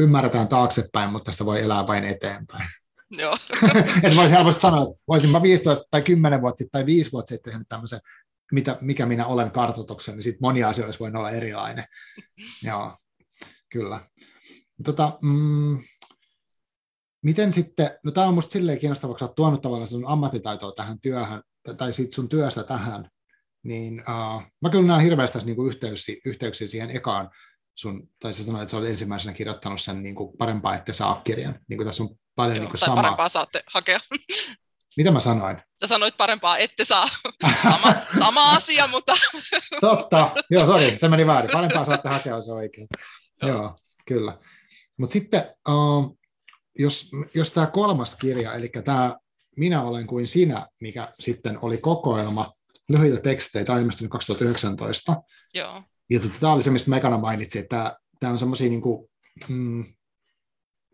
ymmärretään taaksepäin, mutta tästä voi elää vain eteenpäin. Joo. että voisi helposti sanoa, että voisinpa 15 tai 10 vuotta sitten tai 5 vuotta sitten tehnyt tämmöisen, mitä, mikä minä olen kartoituksen, niin sitten monia asioita voi olla erilainen. Joo, kyllä. Tota, mm, miten sitten, no tämä on minusta silleen kiinnostavaa, kun olet tuonut tavallaan sun ammattitaitoa tähän työhön, tai sitten sun työstä tähän, niin uh, mä kyllä näen hirveästi niin kuin yhteyksiä, yhteyksiä siihen ekaan sun, tai sä sanoit, että sä olet ensimmäisenä kirjoittanut sen niin kuin parempaa, että saa kirjan. Niin kuin tässä on paljon Joo, niin kuin tai samaa. parempaa saatte hakea. Mitä mä sanoin? Sä sanoit parempaa, ette saa. Sama, sama asia, mutta... Totta. Joo, sori, se meni väärin. Parempaa saatte hakea, se oikein. Joo, Joo kyllä. Mutta sitten, uh, jos, jos tämä kolmas kirja, eli tämä Minä olen kuin sinä, mikä sitten oli kokoelma lyhyitä tekstejä, tämä on ilmestynyt 2019. Joo. Ja tota, tämä oli se, mistä Mekana mainitsi, että tämä, on semmoisia, niin kuin, mm,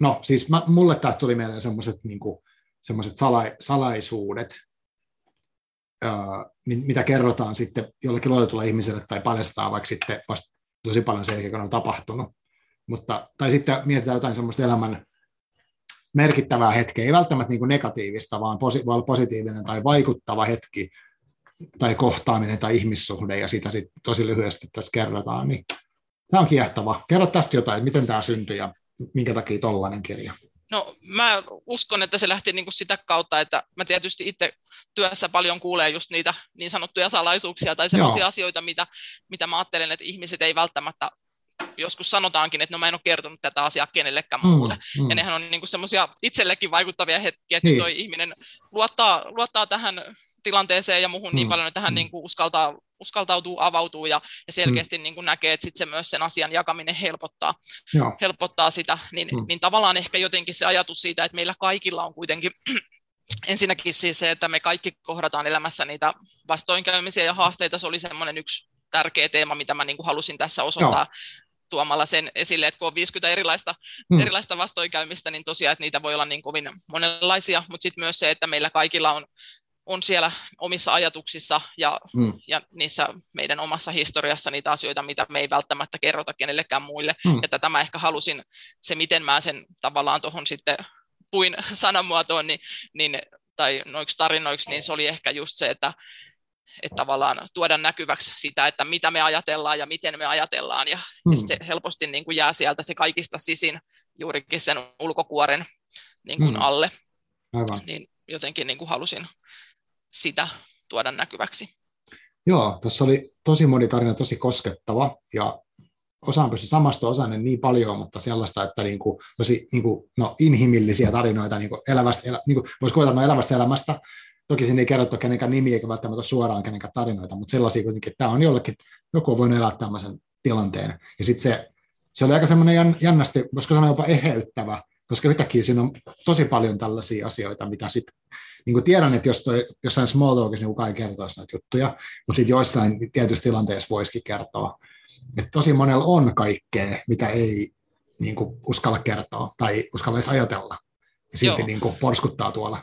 no siis mä, mulle tästä tuli mieleen semmoiset niin semmoiset sala, salaisuudet, ää, mitä kerrotaan sitten jollekin luotetulle ihmiselle tai paljastaa vaikka sitten vasta tosi paljon sen jälkeen, kun on tapahtunut. Mutta, tai sitten mietitään jotain semmoista elämän merkittävää hetkeä, ei välttämättä niin negatiivista, vaan posi, vaan positiivinen tai vaikuttava hetki kohtaaminen tai ihmissuhde, ja sitä sitten tosi lyhyesti tässä kerrotaan. Niin tämä on kiehtova. Kerro tästä jotain, miten tämä syntyi ja minkä takia tollainen kirja. No mä uskon, että se lähti niin kuin sitä kautta, että mä tietysti itse työssä paljon kuulee just niitä niin sanottuja salaisuuksia tai sellaisia asioita, mitä, mitä mä ajattelen, että ihmiset ei välttämättä joskus sanotaankin, että no mä en ole kertonut tätä asiaa kenellekään mm, muulle. Mm. Ja nehän on niin semmoisia itsellekin vaikuttavia hetkiä, että niin. toi ihminen luottaa, luottaa tähän tilanteeseen ja muuhun niin mm, niin paljon, että hän mm. niin kuin uskaltaa, uskaltautuu, avautuu ja, ja selkeästi mm. niin kuin näkee, että sit se myös sen asian jakaminen helpottaa, helpottaa sitä. Niin, mm. niin tavallaan ehkä jotenkin se ajatus siitä, että meillä kaikilla on kuitenkin ensinnäkin siis se, että me kaikki kohdataan elämässä niitä vastoinkäymisiä ja haasteita, se oli semmoinen yksi tärkeä teema, mitä mä niin kuin halusin tässä osoittaa, tuomalla sen esille, että kun on 50 erilaista, hmm. erilaista vastoinkäymistä, niin tosiaan, että niitä voi olla niin kovin monenlaisia, mutta sitten myös se, että meillä kaikilla on, on siellä omissa ajatuksissa ja, hmm. ja niissä meidän omassa historiassa niitä asioita, mitä me ei välttämättä kerrota kenellekään muille, hmm. että tämä ehkä halusin, se miten mä sen tavallaan tuohon sitten puin sanamuotoon, niin, niin tai noiksi tarinoiksi, niin se oli ehkä just se, että että tavallaan tuoda näkyväksi sitä, että mitä me ajatellaan ja miten me ajatellaan, ja, hmm. ja se helposti niin kuin jää sieltä se kaikista sisin juurikin sen ulkokuoren niin kuin hmm. alle. Aivan. Niin jotenkin niin kuin halusin sitä tuoda näkyväksi. Joo, tässä oli tosi moni tarina, tosi koskettava, ja osaan pysty samasta osainen niin paljon, mutta sellaista, että niin kuin, tosi niin kuin, no, inhimillisiä tarinoita niin kuin elävästä, elä, niin kuin, voisi kuvitella elävästä elämästä, Toki siinä ei kerrottu kenenkään nimi eikä välttämättä suoraan kenenkään tarinoita, mutta sellaisia kuitenkin, että tämä on jollekin, joku on voinut elää tämmöisen tilanteen. Ja sitten se, se oli aika semmoinen jännästi, voisiko sanoa jopa eheyttävä, koska yhtäkkiä siinä on tosi paljon tällaisia asioita, mitä sitten, niin kuin tiedän, että jos toi, jossain small talkissa niin kukaan ei kertoisi näitä juttuja, mutta sitten joissain tietyissä tilanteissa voisikin kertoa. Että tosi monella on kaikkea, mitä ei niin kuin uskalla kertoa tai uskalla edes ajatella. Ja silti niin kuin porskuttaa tuolla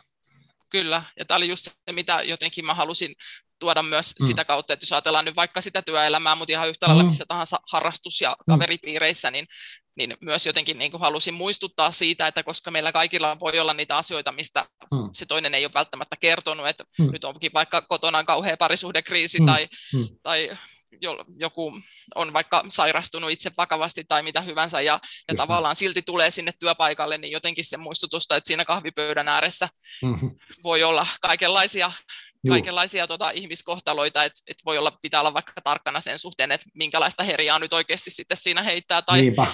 kyllä. Ja tämä oli just se, mitä jotenkin mä halusin tuoda myös mm. sitä kautta, että jos ajatellaan nyt vaikka sitä työelämää, mutta ihan yhtä lailla mm. missä tahansa harrastus- ja mm. kaveripiireissä, niin, niin myös jotenkin niin kuin halusin muistuttaa siitä, että koska meillä kaikilla voi olla niitä asioita, mistä mm. se toinen ei ole välttämättä kertonut, että mm. nyt onkin vaikka kotona kauhea parisuhdekriisi mm. tai, mm. tai joku on vaikka sairastunut itse vakavasti tai mitä hyvänsä, ja, ja tavallaan silti tulee sinne työpaikalle, niin jotenkin se muistutusta, että siinä kahvipöydän ääressä mm-hmm. voi olla kaikenlaisia Juu. kaikenlaisia tota, ihmiskohtaloita, että et voi olla, pitää olla vaikka tarkkana sen suhteen, että minkälaista herjaa nyt oikeasti sitten siinä heittää, tai, Niinpä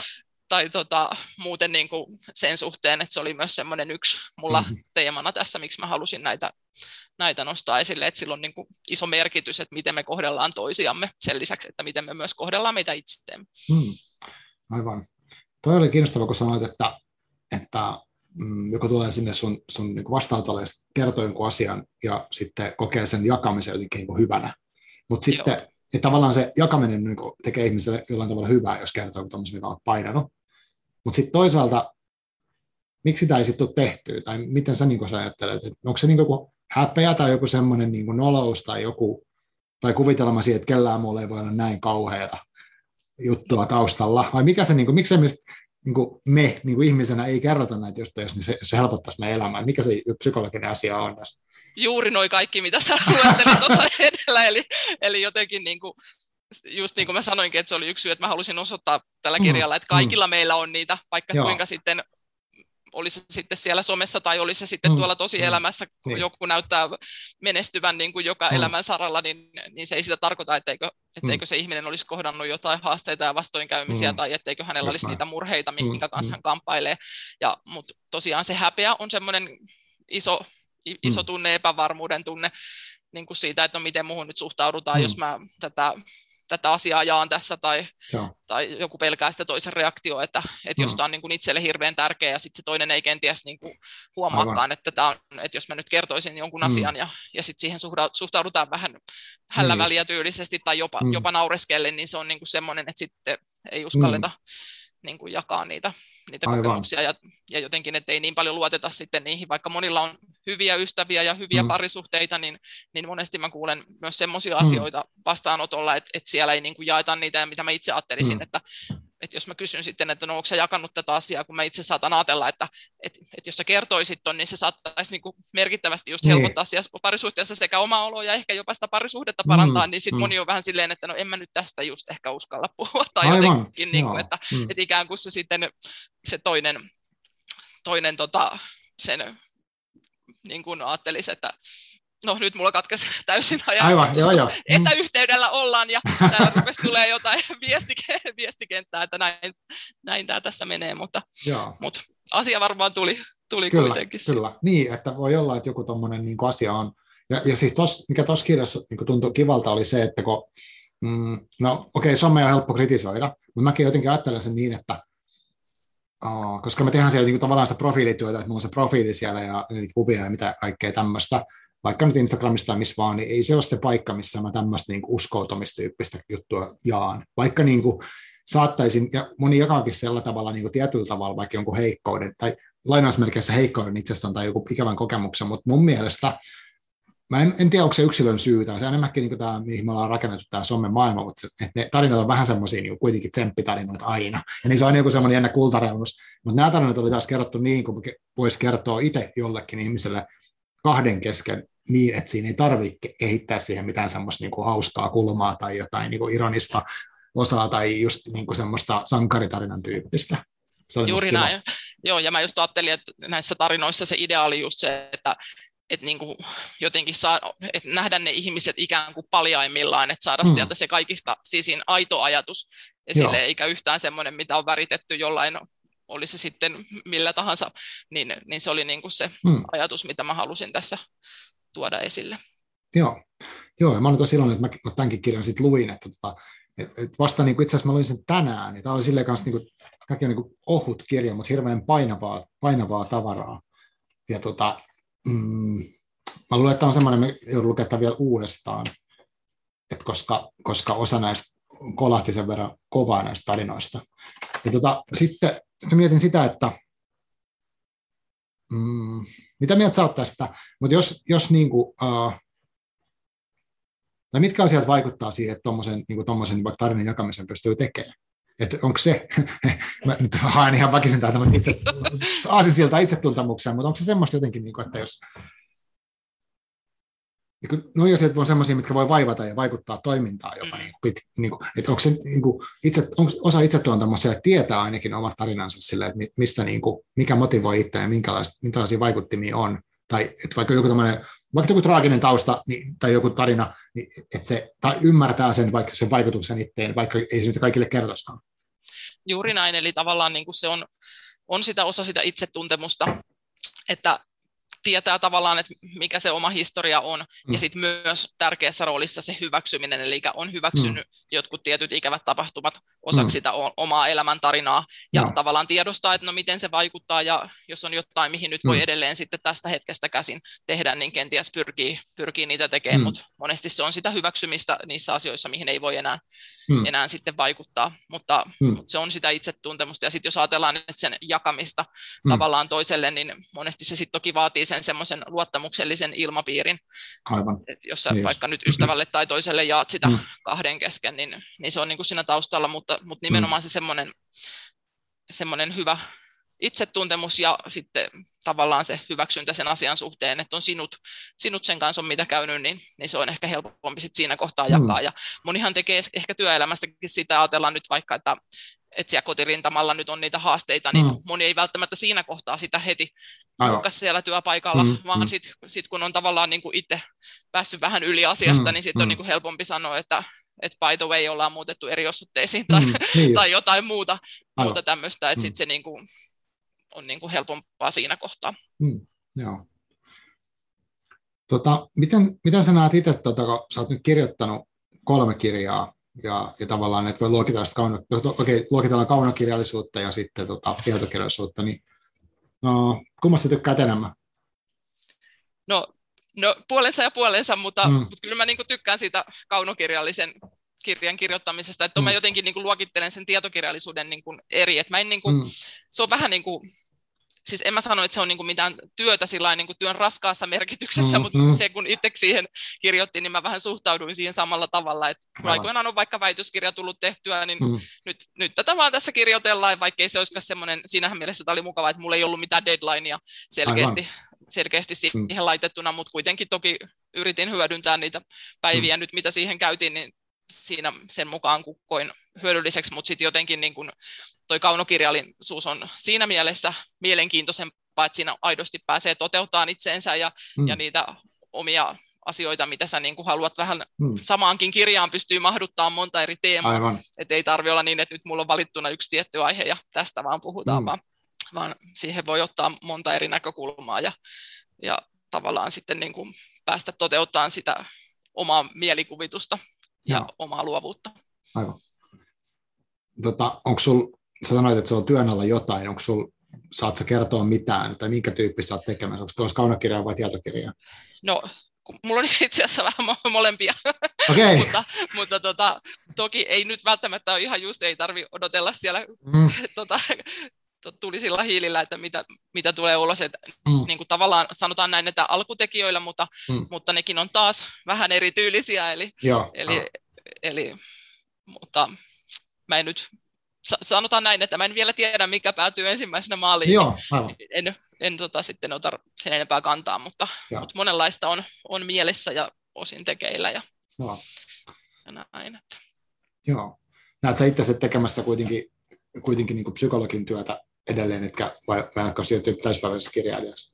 tai tota, muuten niin kuin sen suhteen, että se oli myös semmoinen yksi mulla mm-hmm. teemana tässä, miksi mä halusin näitä, näitä nostaa esille, että sillä on niin kuin iso merkitys, että miten me kohdellaan toisiamme sen lisäksi, että miten me myös kohdellaan meitä itseämme. Mm. Aivan. Toi oli kiinnostava, kun sanoit, että, että mm, joku tulee sinne sun, sun niin vastaanotolle ja kertoo jonkun asian ja sitten kokee sen jakamisen jotenkin niin kuin hyvänä. Mutta sitten että tavallaan se jakaminen niin kuin, tekee ihmiselle jollain tavalla hyvää, jos kertoo tuommoisen, mitä on painanut. Mutta sitten toisaalta, miksi sitä ei sitten ole tehty, tai miten sä, niin sä ajattelet, että onko se niin joku häpeä tai joku semmoinen niin nolous tai joku, tai kuvitelma siitä, että kellään muulla ei voi olla näin kauheata juttua taustalla, vai mikä se, niin kuin, miksi se niin kuin me niin kuin ihmisenä ei kerrota näitä juttuja, niin se, se helpottaisi meidän elämää. Mikä se psykologinen asia on tässä? Juuri noin kaikki, mitä sä luettelit tuossa edellä, eli, eli jotenkin niin kuin just niin kuin mä sanoinkin, että se oli yksi syy, että mä halusin osoittaa tällä mm, kirjalla, että kaikilla mm. meillä on niitä, vaikka Joo. kuinka sitten olisi se sitten siellä somessa tai olisi se sitten mm. tuolla tosielämässä, kun niin. joku näyttää menestyvän niin kuin joka mm. elämän saralla, niin, niin se ei sitä tarkoita, etteikö, etteikö mm. se ihminen olisi kohdannut jotain haasteita ja vastoinkäymisiä mm. tai etteikö hänellä Just olisi näin. niitä murheita, minkä mm. kanssa mm. hän kamppailee. Ja, mutta tosiaan se häpeä on semmoinen iso, iso mm. tunne, epävarmuuden tunne, niin kuin siitä, että no miten muuhun nyt suhtaudutaan, mm. jos mä tätä tätä asiaa jaan tässä, tai, tai joku pelkää sitä toisen reaktioa, että, että jos tämä on niin kuin itselle hirveän tärkeä, ja sitten se toinen ei kenties niin kuin huomaakaan, että, tämä on, että jos mä nyt kertoisin jonkun mm. asian, ja, ja sitten siihen suhtaudutaan vähän hällä niin väliä tyylisesti, tai jopa, mm. jopa naureskellen, niin se on niin kuin semmoinen, että sitten ei uskalleta mm niin. kuin jakaa niitä, niitä kokemuksia ja, ja jotenkin, että ei niin paljon luoteta sitten niihin, vaikka monilla on hyviä ystäviä ja hyviä mm. parisuhteita, niin, niin monesti mä kuulen myös semmoisia mm. asioita vastaanotolla, että, että siellä ei niin kuin jaeta niitä, mitä mä itse ajattelisin, mm. että, että jos mä kysyn sitten, että no onko sä jakanut tätä asiaa, kun mä itse saatan ajatella, että, että, että jos sä kertoisit ton, niin se saattaisi niin kuin merkittävästi just niin. helpottaa niin. parisuhteessa sekä omaa oloa ja ehkä jopa sitä parisuhdetta parantaa, mm, niin sitten mm. moni on vähän silleen, että no en mä nyt tästä just ehkä uskalla puhua, tai Aivan. jotenkin, niin kuin, että, mm. että ikään kuin se sitten se toinen, toinen tota, sen niin kuin ajattelisi, että no nyt mulla katkesi täysin ajatus, Aivan, joo, joo. etäyhteydellä ollaan ja täällä rupesi tulee jotain viestikenttää, että näin, näin tämä tässä menee, mutta, mutta asia varmaan tuli, tuli kyllä, kuitenkin. Kyllä, niin, että voi olla, että joku tuommoinen niin asia on, ja, ja siis tos, mikä tuossa kirjassa niin tuntui kivalta oli se, että kun, mm, no okei, okay, somea on helppo kritisoida, mutta mäkin jotenkin ajattelen sen niin, että Oh, koska me tehdään siellä niin kuin, tavallaan sitä profiilityötä, että mulla on se profiili siellä ja niitä kuvia ja mitä kaikkea tämmöistä, vaikka nyt Instagramista tai missä vaan, niin ei se ole se paikka, missä mä tämmöistä niin uskoutumistyyppistä juttua jaan. Vaikka niin kuin, saattaisin, ja moni jakaakin sillä tavalla niin kuin tietyllä tavalla vaikka jonkun heikkouden, tai lainausmerkeissä heikkouden itsestään tai joku ikävän kokemuksen, mutta mun mielestä Mä en, en tiedä, onko se yksilön syy, tai se on enemmänkin niin tämä, mihin me ollaan rakennettu tämä somen maailma, mutta se, että ne tarinat on vähän semmoisia niin kuitenkin tsemppitarinoita aina. Ja niin se on aina joku semmoinen jännä kultareunus. Mutta nämä tarinat oli taas kerrottu niin, kuin voisi kertoa itse jollekin ihmiselle kahden kesken niin, että siinä ei tarvitse kehittää siihen mitään semmoista niin kuin hauskaa kulmaa tai jotain niin kuin ironista osaa tai just niin kuin semmoista sankaritarinan tyyppistä. Se Juuri näin. Joo, ja mä just ajattelin, että näissä tarinoissa se idea oli just se, että että niin kuin jotenkin saa, että nähdä ne ihmiset ikään kuin paljaimmillaan, että saada mm. sieltä se kaikista sisin aito ajatus esille, Joo. eikä yhtään semmoinen, mitä on väritetty jollain, oli se sitten millä tahansa, niin, niin se oli niin kuin se mm. ajatus, mitä mä halusin tässä tuoda esille. Joo, Joo ja mä olin tosi iloinen, että mä tämänkin kirjan sitten luin, että tota, et, et vasta niin itse asiassa mä luin sen tänään, niin tämä oli silleen kanssa niin kuin, niin kuin ohut kirja, mutta hirveän painavaa, painavaa tavaraa. Ja tota, mm, mä luulen, että on semmoinen, me joudun lukemaan vielä uudestaan, että koska, koska osa näistä kolahti sen verran kovaa näistä tarinoista. Ja tota, sitten mietin sitä, että mm, mitä mieltä sä oot tästä, mutta jos, jos niin kuin, uh, tai mitkä asiat vaikuttaa siihen, että tuommoisen niin kuin vaikka tarinan jakamisen pystyy tekemään? Että onko se, mä nyt haen ihan väkisin täältä itse, aasinsilta itsetuntemukseen, mutta onko se semmoista jotenkin, niin kuin, että jos nuo asiat on semmoisia, mitkä voi vaivata ja vaikuttaa toimintaan jopa. Mm. Niin kuin, niin kuin, että onko se niin kuin, itse, onko osa itsetuntemusta että tietää ainakin omat tarinansa sille, että mistä, niin kuin, mikä motivoi itseä ja minkälaisia vaikuttimia on. Tai että vaikka joku vaikka joku traaginen tausta niin, tai joku tarina, niin, että se tai ymmärtää sen, vaikka sen vaikutuksen itteen, vaikka ei se nyt kaikille kertoiskaan. Juuri näin, eli tavallaan niin kuin se on, on sitä osa sitä itsetuntemusta, että tietää tavallaan, että mikä se oma historia on, mm. ja sitten myös tärkeässä roolissa se hyväksyminen, eli on hyväksynyt mm. jotkut tietyt ikävät tapahtumat osaksi mm. sitä omaa elämäntarinaa, ja no. tavallaan tiedostaa, että no miten se vaikuttaa, ja jos on jotain, mihin nyt voi mm. edelleen sitten tästä hetkestä käsin tehdä, niin kenties pyrkii, pyrkii niitä tekemään, mm. mutta monesti se on sitä hyväksymistä niissä asioissa, mihin ei voi enää, mm. enää sitten vaikuttaa, mutta, mm. mutta se on sitä itsetuntemusta, ja sitten jos ajatellaan että sen jakamista mm. tavallaan toiselle, niin monesti se sitten toki vaatii sen semmoisen luottamuksellisen ilmapiirin, Aivan. että jos sä niin vaikka nyt ystävälle tai toiselle jaat sitä mm. kahden kesken, niin, niin se on niin kuin siinä taustalla, mutta, mutta nimenomaan mm. se semmoinen, semmoinen hyvä itsetuntemus ja sitten tavallaan se hyväksyntä sen asian suhteen, että on sinut, sinut sen kanssa on mitä käynyt, niin, niin se on ehkä helpompi sit siinä kohtaa jakaa. Mm. Ja monihan tekee ehkä työelämässäkin sitä, ajatellaan nyt vaikka, että että siellä kotirintamalla nyt on niitä haasteita, niin mm. moni ei välttämättä siinä kohtaa sitä heti ruuhkas siellä työpaikalla, mm, vaan mm. sitten sit kun on tavallaan niin kuin itse päässyt vähän yli asiasta, mm, niin sitten mm. on niin kuin helpompi sanoa, että että by the way ollaan muutettu eri osoitteisiin tai, mm, niin tai jotain muuta, muuta tämmöistä, että mm. sitten se niin kuin on niin kuin helpompaa siinä kohtaa. Mm, joo. Tota, miten, miten sä näet itse, tota, kun sä oot nyt kirjoittanut kolme kirjaa, ja, ja tavallaan, että voi luokitella, kauno, okay, luokitella kaunokirjallisuutta ja sitten tota, tietokirjallisuutta, niin no, kummasta tykkäät enemmän? No, no puolensa ja puolensa, mutta, mm. mutta kyllä mä niin kuin tykkään siitä kaunokirjallisen kirjan kirjoittamisesta, että mm. mä jotenkin niin kuin luokittelen sen tietokirjallisuuden niin kuin eri, että mä en niin kuin, mm. se on vähän niin kuin siis en mä sano, että se on niin kuin mitään työtä sillä niin kuin työn raskaassa merkityksessä, mm-hmm. mutta se kun itse siihen kirjoitti, niin mä vähän suhtauduin siihen samalla tavalla, että kun aikoinaan on vaikka väitöskirja tullut tehtyä, niin mm. nyt, nyt tätä vaan tässä kirjoitellaan, vaikkei se olisikaan semmoinen, siinähän mielessä tämä oli mukava, että mulla ei ollut mitään deadlinea selkeästi, selkeästi siihen mm. laitettuna, mutta kuitenkin toki yritin hyödyntää niitä päiviä mm. nyt, mitä siihen käytiin, niin siinä sen mukaan kukkoin hyödylliseksi, mutta sitten jotenkin niin kun toi kaunokirjallisuus on siinä mielessä mielenkiintoisempaa, että siinä aidosti pääsee toteuttamaan itseensä ja, mm. ja niitä omia asioita, mitä sä niin kuin haluat vähän mm. samaankin kirjaan pystyy mahduttaa monta eri teemaa. Että ei tarvi olla niin, että nyt mulla on valittuna yksi tietty aihe ja tästä vaan puhutaan, mm. vaan, vaan siihen voi ottaa monta eri näkökulmaa ja, ja tavallaan sitten niin kuin päästä toteuttamaan sitä omaa mielikuvitusta ja Joo. omaa luovuutta. Aivan. Tota, onko sul, sä sanoit, että se on työn alla jotain, onko sul, saat sä kertoa mitään, tai minkä tyyppistä oot tekemässä, onko tuossa kaunokirjaa vai tietokirjaa? No, mulla on itse asiassa vähän molempia, okay. mutta, mutta tota, toki ei nyt välttämättä ole ihan just, ei tarvi odotella siellä mm. tota, tulisilla hiilillä, että mitä, mitä tulee ulos. Että mm. niin kuin tavallaan sanotaan näin, että alkutekijöillä, mutta, mm. mutta nekin on taas vähän erityylisiä. Eli, Joo, eli, eli, mutta mä en nyt sanotaan näin, että mä en vielä tiedä, mikä päätyy ensimmäisenä maaliin. Joo, niin en, en tota, sitten ota sen enempää kantaa, mutta, mutta monenlaista on, on mielessä ja osin tekeillä ja, Joo. ja näin. Että. Joo. Näet sä itse tekemässä kuitenkin, kuitenkin niin kuin psykologin työtä edelleen, etkä vai menetkö siirtyä täyspäiväisessä kirjailijaksi?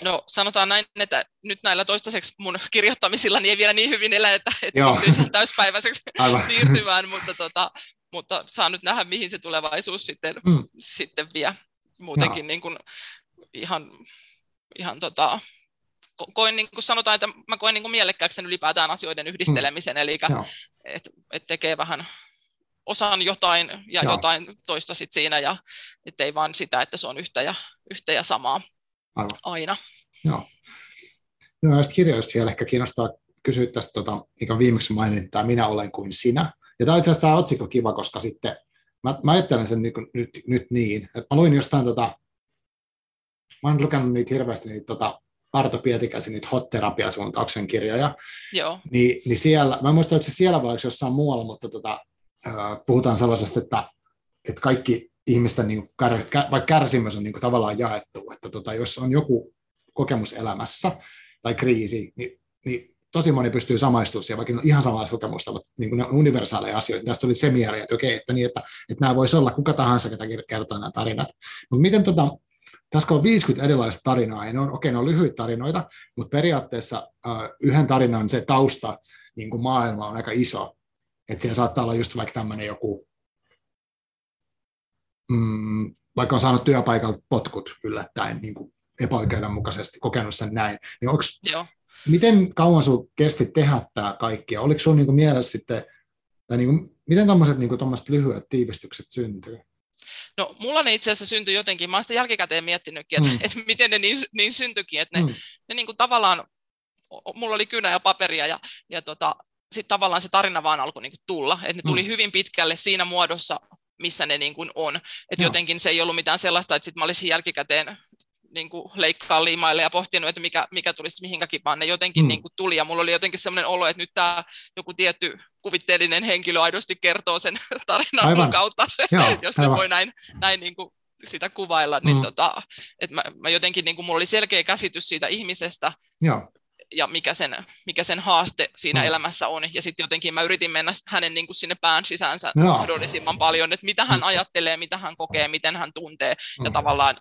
No sanotaan näin, että nyt näillä toistaiseksi mun kirjoittamisilla niin ei vielä niin hyvin elä, että, että pystyisin täyspäiväiseksi Aivan. siirtymään, mutta, tota, mutta saa nyt nähdä, mihin se tulevaisuus sitten, mm. sitten vie. Muutenkin niin kuin ihan, ihan tota, koin, niin kuin sanotaan, että mä koen niin kuin mielekkääksi ylipäätään asioiden yhdistelemisen, mm. eli että et tekee vähän osan jotain ja Joo. jotain toista sit siinä, ja ettei vaan sitä, että se on yhtä ja, yhtä ja samaa Aivan. aina. Joo. No, näistä kirjoista vielä ehkä kiinnostaa kysyä tästä, tota, mikä viimeksi mainittiin, tämä Minä olen kuin sinä. Ja tämä on itse asiassa tämä otsikko kiva, koska sitten mä, mä ajattelen sen niin nyt, nyt niin, että mä luin jostain, tota, mä oon lukenut niitä hirveästi niitä tota, Arto Pietikäisen niitä hot suuntauksen kirjoja, Joo. Niin, niin siellä, mä en muista, että se siellä vai jossain muualla, mutta tota, puhutaan sellaisesta, että, että kaikki ihmisten, niin kär, vaikka kärsimys on niin tavallaan jaettu, että tota, jos on joku kokemus elämässä tai kriisi, niin, niin tosi moni pystyy samaistumaan siihen, vaikka ihan samanlaista kokemusta, mutta niin ne universaaleja asioita. Tästä tuli se mieli, että okei, että, niin, että, että nämä voisi olla kuka tahansa, ketä kertoo nämä tarinat. Mutta miten tota, tässä on 50 erilaista tarinaa, ja ne on, okei, ne on lyhyitä tarinoita, mutta periaatteessa uh, yhden tarinan se tausta, niin kuin maailma on aika iso, että siellä saattaa olla just vaikka tämmöinen joku, mm, vaikka on saanut työpaikalta potkut yllättäen niin kuin epäoikeudenmukaisesti, kokenut sen näin, niin onks, Joo. miten kauan sinulla kesti tehdä tämä kaikki, oliko sinulla niin mielessä sitten, tai niin kuin, miten tuommoiset niin lyhyet tiivistykset syntyy? No mulla ne itse asiassa syntyi jotenkin, mä oon sitä jälkikäteen miettinytkin, että, mm. että miten ne niin, niin syntyikin, että ne, mm. ne niin kuin tavallaan, mulla oli kynä ja paperia ja, ja tota, sitten tavallaan se tarina vaan alkoi niin kuin tulla, että ne tuli mm. hyvin pitkälle siinä muodossa, missä ne niin kuin on. Että jotenkin se ei ollut mitään sellaista, että sitten mä olisin jälkikäteen niin kuin leikkaa liimaille ja pohtinut, että mikä, mikä tulisi mihinkäkin, vaan ne jotenkin mm. niin kuin tuli. Ja mulla oli jotenkin sellainen olo, että nyt tämä joku tietty kuvitteellinen henkilö aidosti kertoo sen tarinan aivan. mun kautta, Joo, jos ne voi näin, näin niin kuin sitä kuvailla. Niin mm. tota, että mä, mä jotenkin, niin kuin mulla oli selkeä käsitys siitä ihmisestä, Joo ja mikä sen, mikä sen haaste siinä mm. elämässä on. Ja sitten jotenkin mä yritin mennä hänen niin kuin sinne pään sisäänsä no. mahdollisimman paljon, että mitä hän mm. ajattelee, mitä hän kokee, miten hän tuntee mm. ja tavallaan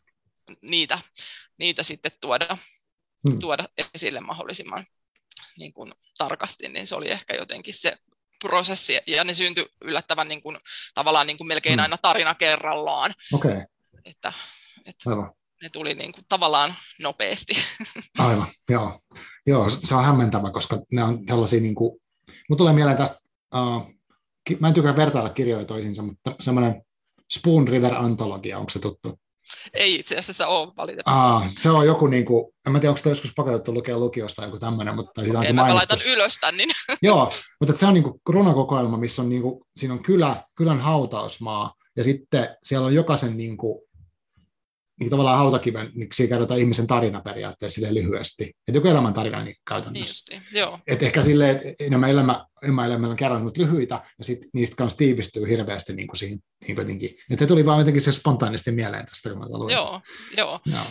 niitä, niitä sitten tuoda, mm. tuoda esille mahdollisimman niin kuin tarkasti, niin se oli ehkä jotenkin se prosessi, ja ne syntyi yllättävän niin kuin, tavallaan niin kuin melkein mm. aina tarina kerrallaan. Okay. Että, että Aivan. Ne tuli niin kuin, tavallaan nopeasti. Aivan, joo. joo. Se on hämmentävä, koska ne on sellaisia, niin kuin, mun tulee mieleen tästä, uh, mä en tykkää vertailla kirjoja toisiinsa, mutta semmoinen Spoon River Antologia, onko se tuttu? Ei itse asiassa ole valitettavasti. Aa, se on joku, niin kuin, en mä tiedä, onko sitä joskus pakotettu lukea lukiosta joku tämmöinen, mutta sitä okay, mä laitan ylös tän, niin. Joo, mutta se on niin kuin runokokoelma, missä on, niin kuin, siinä on kylä, kylän hautausmaa, ja sitten siellä on jokaisen niin kuin, niin tavallaan hautakiven, niin siinä kerrotaan ihmisen tarina periaatteessa sille lyhyesti. Että joku elämän tarina niin käytännössä. Niin joo. Et ehkä silleen, että enemmän elämä, enemmän elämällä kerran lyhyitä, ja sit niistä kanssa tiivistyy hirveästi niin kuin siihen, niin kuin jotenkin. Et se tuli vaan jotenkin se spontaanisti mieleen tästä, kun mä luin. Joo, joo. joo.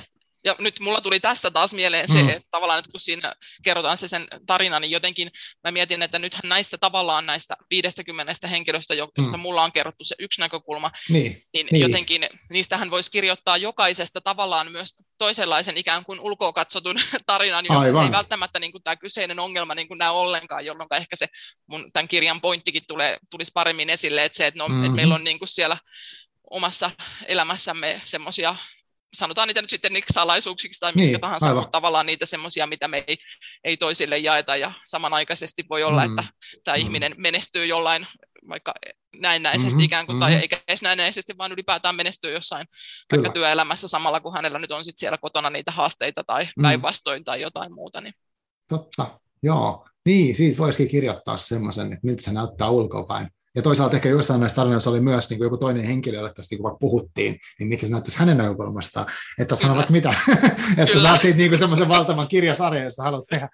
Ja nyt mulla tuli tästä taas mieleen se, mm. että tavallaan että kun siinä kerrotaan se sen tarina, niin jotenkin mä mietin, että nythän näistä tavallaan näistä 50 henkilöstä, josta mm. mulla on kerrottu se yksi näkökulma, niin, niin, niin. jotenkin niistähän voisi kirjoittaa jokaisesta tavallaan myös toisenlaisen ikään kuin ulkoa katsotun tarinan, jossa Aivan. se ei välttämättä niin kuin tämä kyseinen ongelma niin kuin näy ollenkaan, jolloin ehkä se mun tämän kirjan pointtikin tulee, tulisi paremmin esille, että se, että, no, mm-hmm. että meillä on niin kuin siellä omassa elämässämme semmoisia sanotaan niitä nyt sitten niiksi salaisuuksiksi tai miksi niin, tahansa, aivan. mutta tavallaan niitä semmoisia, mitä me ei, ei toisille jaeta, ja samanaikaisesti voi olla, mm. että tämä mm. ihminen menestyy jollain vaikka näennäisesti mm-hmm, ikään kuin, tai mm-hmm. eikä edes näennäisesti, vaan ylipäätään menestyy jossain Kyllä. vaikka työelämässä samalla, kun hänellä nyt on sitten siellä kotona niitä haasteita tai mm. päinvastoin tai jotain muuta. Niin. Totta, joo. Niin, siitä voisikin kirjoittaa semmoisen, että miltä se näyttää ulkopäin. Ja toisaalta ehkä jossain näissä tarinoissa oli myös niin kuin joku toinen henkilö, jolle tästä niin puhuttiin, niin mitä se näyttäisi hänen näkökulmastaan, että sanovat mitä, että sä saat siitä niin semmoisen valtavan kirjasarjan, jossa haluat tehdä.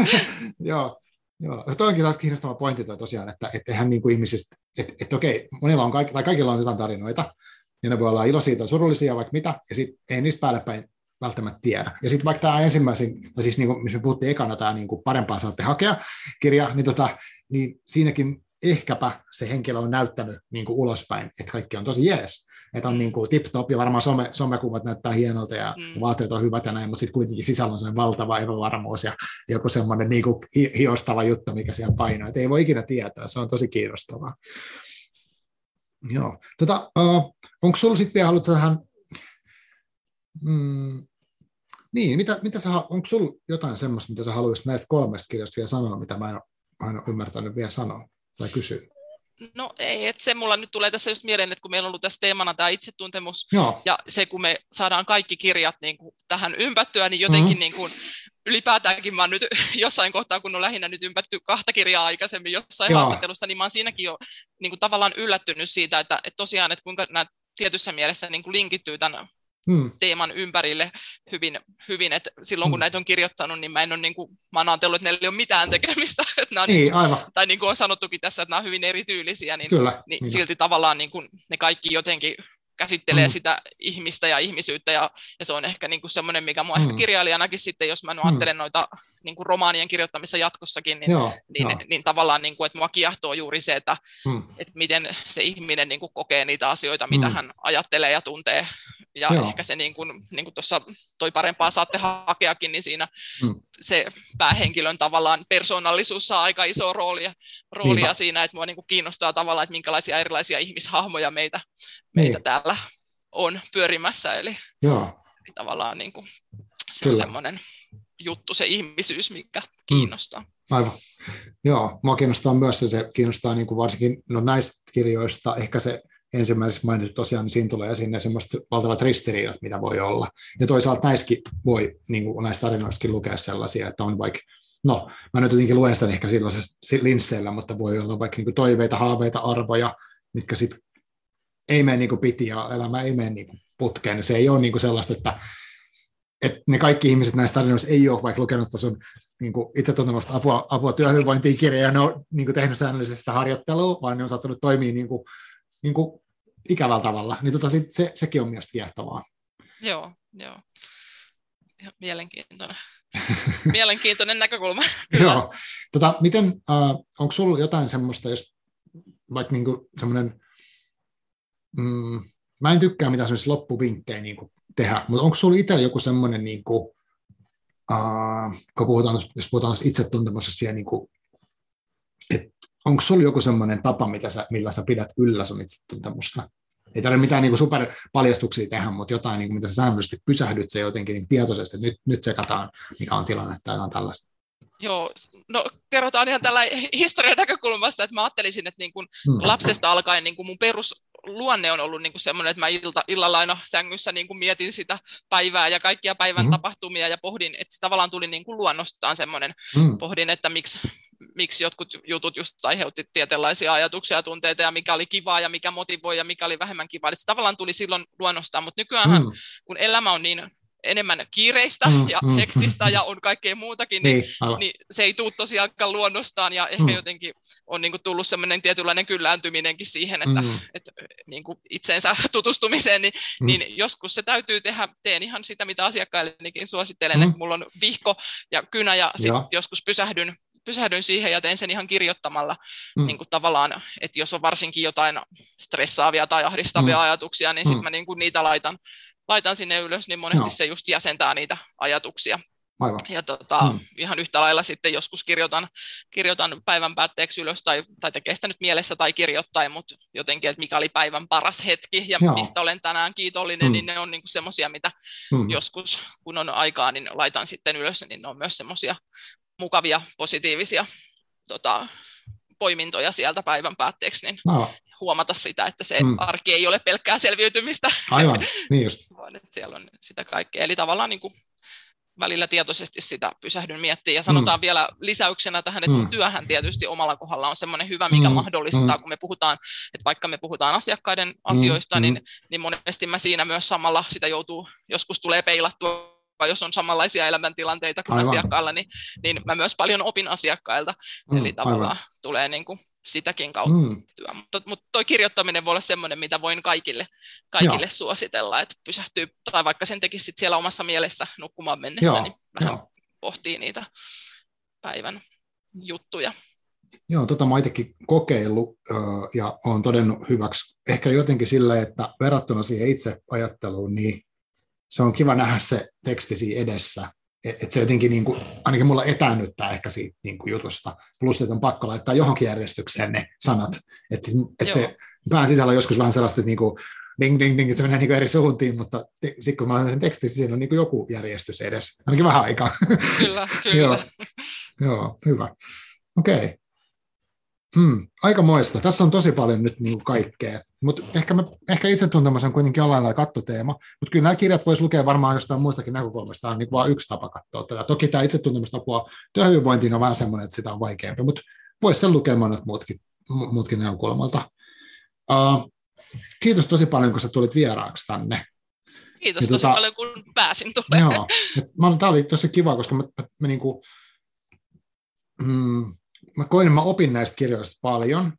Joo, Joo, toi onkin taas kiinnostava pointti toi tosiaan, että, että eihän niin kuin ihmisistä, että, että okei, monilla on kaikki, tai kaikilla on jotain tarinoita, ja ne voi olla iloisia tai surullisia, vaikka mitä, ja sitten ei niistä päälle päin välttämättä tiedä. Ja sitten vaikka tämä ensimmäisin, tai siis niin kuin, missä me puhuttiin ekana, tämä niin kuin parempaa saatte hakea kirja, niin, tota, niin siinäkin ehkäpä se henkilö on näyttänyt niin kuin ulospäin, että kaikki on tosi jees, että on mm. niin kuin tip-top ja varmaan some, somekuvat näyttää hienolta ja mm. vaatteet on hyvät ja näin, mutta sitten kuitenkin sisällä on sellainen valtava epävarmuus ja joku semmoinen niin kuin hiostava juttu, mikä siellä painaa, että ei voi ikinä tietää, se on tosi kiinnostavaa. Joo, tota, uh, onko sinulla sitten vielä haluat tähän, mm, niin, mitä, mitä sä, onko sinulla jotain semmoista, mitä sä haluaisit näistä kolmesta kirjasta vielä sanoa, mitä mä en, mä en ole ymmärtänyt vielä sanoa? Tai kysyä? No ei, että se mulla nyt tulee tässä just mieleen, että kun meillä on ollut tässä teemana tämä itsetuntemus, Joo. ja se kun me saadaan kaikki kirjat niin kuin tähän ympättyä, niin jotenkin mm-hmm. niin kuin, ylipäätäänkin mä oon nyt jossain kohtaa, kun on lähinnä nyt ympätty kahta kirjaa aikaisemmin jossain Joo. haastattelussa, niin mä oon siinäkin jo niin kuin tavallaan yllättynyt siitä, että, että tosiaan, että kuinka nämä tietyssä mielessä niin kuin linkittyy tämän hmm. teeman ympärille hyvin, hyvin että silloin kun hmm. näitä on kirjoittanut, niin mä en ole, niin kuin, mä oon ajatellut, että näillä ei ole mitään tekemistä, että nämä on, niin, niin aivan. tai niin kuin on sanottukin tässä, että nämä on hyvin erityylisiä, niin, Kyllä, niin, niin silti tavallaan niin kuin ne kaikki jotenkin käsittelee mm. sitä ihmistä ja ihmisyyttä, ja, ja se on ehkä niin kuin semmoinen, mikä mua mm. ehkä kirjailijanakin sitten, jos mä mm. ajattelen noita niin kuin romaanien kirjoittamissa jatkossakin, niin, joo, niin, joo. niin tavallaan, niin kuin, että mua kiehtoo juuri se, että, mm. että miten se ihminen niin kuin kokee niitä asioita, mitä mm. hän ajattelee ja tuntee, ja joo. ehkä se, niin kuin, niin kuin tuossa toi parempaa saatte hakeakin, niin siinä mm. se päähenkilön tavallaan persoonallisuus saa aika isoa roolia, roolia siinä, että mua niin kuin kiinnostaa tavallaan, että minkälaisia erilaisia ihmishahmoja meitä, meitä niin. täällä on pyörimässä, eli, Joo. eli tavallaan niin kuin, se Kyllä. on semmoinen juttu, se ihmisyys, mikä mm. kiinnostaa. Mm. Aivan. Joo, mua kiinnostaa myös se, se kiinnostaa niin kuin varsinkin no näistä kirjoista, ehkä se ensimmäisessä mainittu tosiaan, niin siinä tulee esiin ne semmoiset valtavat ristiriidat, mitä voi olla. Ja toisaalta näissäkin voi niin kuin näistä tarinoistakin lukea sellaisia, että on vaikka, no mä nyt jotenkin luen sitä ehkä sellaisessa linsseillä, mutta voi olla vaikka niin kuin toiveita, haaveita, arvoja, mitkä sitten ei mene niin kuin piti ja elämä ei mene niin kuin putkeen. Se ei ole niin kuin sellaista, että, että ne kaikki ihmiset näistä tarinoista ei ole vaikka lukenut sun niin itsetuntemusta apua, apua työhyvinvointiin kirjaa, ja ne on niin kuin tehnyt säännöllisesti harjoittelua, vaan ne on saattanut toimia niin kuin, niin kuin ikävällä tavalla, niin tota, sit se, sekin on mielestäni kiehtovaa. Joo, joo. mielenkiintoinen, mielenkiintoinen näkökulma. Joo. Tota, miten, uh, onko sinulla jotain semmoista, jos vaikka niinku semmoinen, mm, mä en tykkää mitään semmoisia loppuvinkkejä niinku tehdä, mutta onko sinulla itsellä joku semmoinen, niinku, uh, kun puhutaan, jos puhutaan itsetuntemuksesta vielä, niinku, että onko sinulla joku semmoinen tapa, mitä sä, millä sä pidät yllä sun itsetuntemusta? Ei tarvitse mitään niin superpaljastuksia tehdä, mutta jotain, niin kuin, mitä sä säännöllisesti pysähdyt se jotenkin niin tietoisesti, että nyt, nyt tsekataan, mikä on tilanne tai jotain tällaista. Joo, no kerrotaan ihan tällä historian näkökulmasta, että mä ajattelisin, että niin kuin hmm. lapsesta alkaen niin kuin mun perus luonne on ollut niin kuin semmoinen, että mä ilta, illalla aina sängyssä niin kuin mietin sitä päivää ja kaikkia päivän mm. tapahtumia ja pohdin, että se tavallaan tuli niin kuin luonnostaan semmoinen, mm. pohdin, että miksi, miksi jotkut jutut just aiheutti tietynlaisia ajatuksia ja tunteita ja mikä oli kivaa ja mikä motivoi ja mikä oli vähemmän kivaa. Eli se tavallaan tuli silloin luonnostaan, mutta nykyään mm. kun elämä on niin enemmän kiireistä mm, ja mm, hektistä ja on kaikkea muutakin, niin, niin, niin se ei tule tosiaankaan luonnostaan ja ehkä mm. jotenkin on niin kuin tullut sellainen tietynlainen kyllääntyminenkin siihen, että, mm. että niin kuin itseensä tutustumiseen, niin, mm. niin joskus se täytyy tehdä, teen ihan sitä, mitä asiakkaillekin suosittelen, mm. että mulla on vihko ja kynä ja sitten joskus pysähdyn pysähdyn siihen ja teen sen ihan kirjoittamalla mm. niin kuin tavallaan, että jos on varsinkin jotain stressaavia tai ahdistavia mm. ajatuksia, niin sitten mm. mä niin kuin niitä laitan, laitan sinne ylös, niin monesti no. se just jäsentää niitä ajatuksia. Aivan. Ja tota, mm. ihan yhtä lailla sitten joskus kirjoitan, kirjoitan päivän päätteeksi ylös tai, tai tekee sitä nyt mielessä tai kirjoittain, mutta jotenkin, että mikä oli päivän paras hetki ja Joo. mistä olen tänään kiitollinen, mm. niin ne on niinku semmoisia, mitä mm. joskus kun on aikaa, niin laitan sitten ylös, niin ne on myös semmoisia mukavia, positiivisia tota, poimintoja sieltä päivän päätteeksi, niin no. huomata sitä, että se mm. arki ei ole pelkkää selviytymistä. Aivan, niin just. vaan että siellä on sitä kaikkea. Eli tavallaan niin kuin välillä tietoisesti sitä pysähdyn miettimään. Ja sanotaan mm. vielä lisäyksenä tähän, että mm. työhän tietysti omalla kohdalla on semmoinen hyvä, mikä mm. mahdollistaa, mm. kun me puhutaan, että vaikka me puhutaan asiakkaiden mm. asioista, niin, niin monesti mä siinä myös samalla sitä joutuu, joskus tulee peilattua jos on samanlaisia elämäntilanteita kuin aivan. asiakkaalla, niin, niin mä myös paljon opin asiakkailta, mm, eli tavallaan aivan. tulee niin kuin sitäkin kautta mm. työ. Mutta, mutta toi kirjoittaminen voi olla semmoinen, mitä voin kaikille, kaikille suositella, että pysähtyy, tai vaikka sen tekisi siellä omassa mielessä nukkumaan mennessä, Joo, niin vähän Joo. pohtii niitä päivän juttuja. Joo, tota mä itsekin kokeillut ja olen todennut hyväksi. Ehkä jotenkin sillä, että verrattuna siihen itse ajatteluun, niin se on kiva nähdä se teksti siinä edessä, että et se jotenkin niin kuin, ainakin mulla etäännyttää ehkä siitä niin kuin jutusta, plus että on pakko laittaa johonkin järjestykseen ne sanat, että et se pään sisällä on joskus vähän sellaista, että niin kuin, ding, ding, ding, että se menee niin eri suuntiin, mutta sitten kun mä olen sen tekstin, siinä on niin kuin joku järjestys edes, ainakin vähän aikaa. Kyllä, kyllä. joo, joo, hyvä. Okei. Okay. Hmm, aikamoista. Tässä on tosi paljon nyt niin kuin kaikkea, mutta ehkä, ehkä itsetuntemus on kuitenkin jollain lailla kattoteema, mutta kyllä nämä kirjat voisi lukea varmaan jostain muistakin näkökulmasta, on niin vain yksi tapa katsoa tätä. Toki tämä itsetuntemustapua työhyvinvointiin on vähän semmoinen, että sitä on vaikeampi, mutta voisi sen lukea monet muutkin, muutkin näkökulmalta. Uh, kiitos tosi paljon, kun sä tulit vieraaksi tänne. Kiitos ja tosi tota, paljon, kun pääsin tulemaan. Joo, tämä oli tosi kiva, koska mä, mä, mä niin kuin, mm, mä koin, mä opin näistä kirjoista paljon,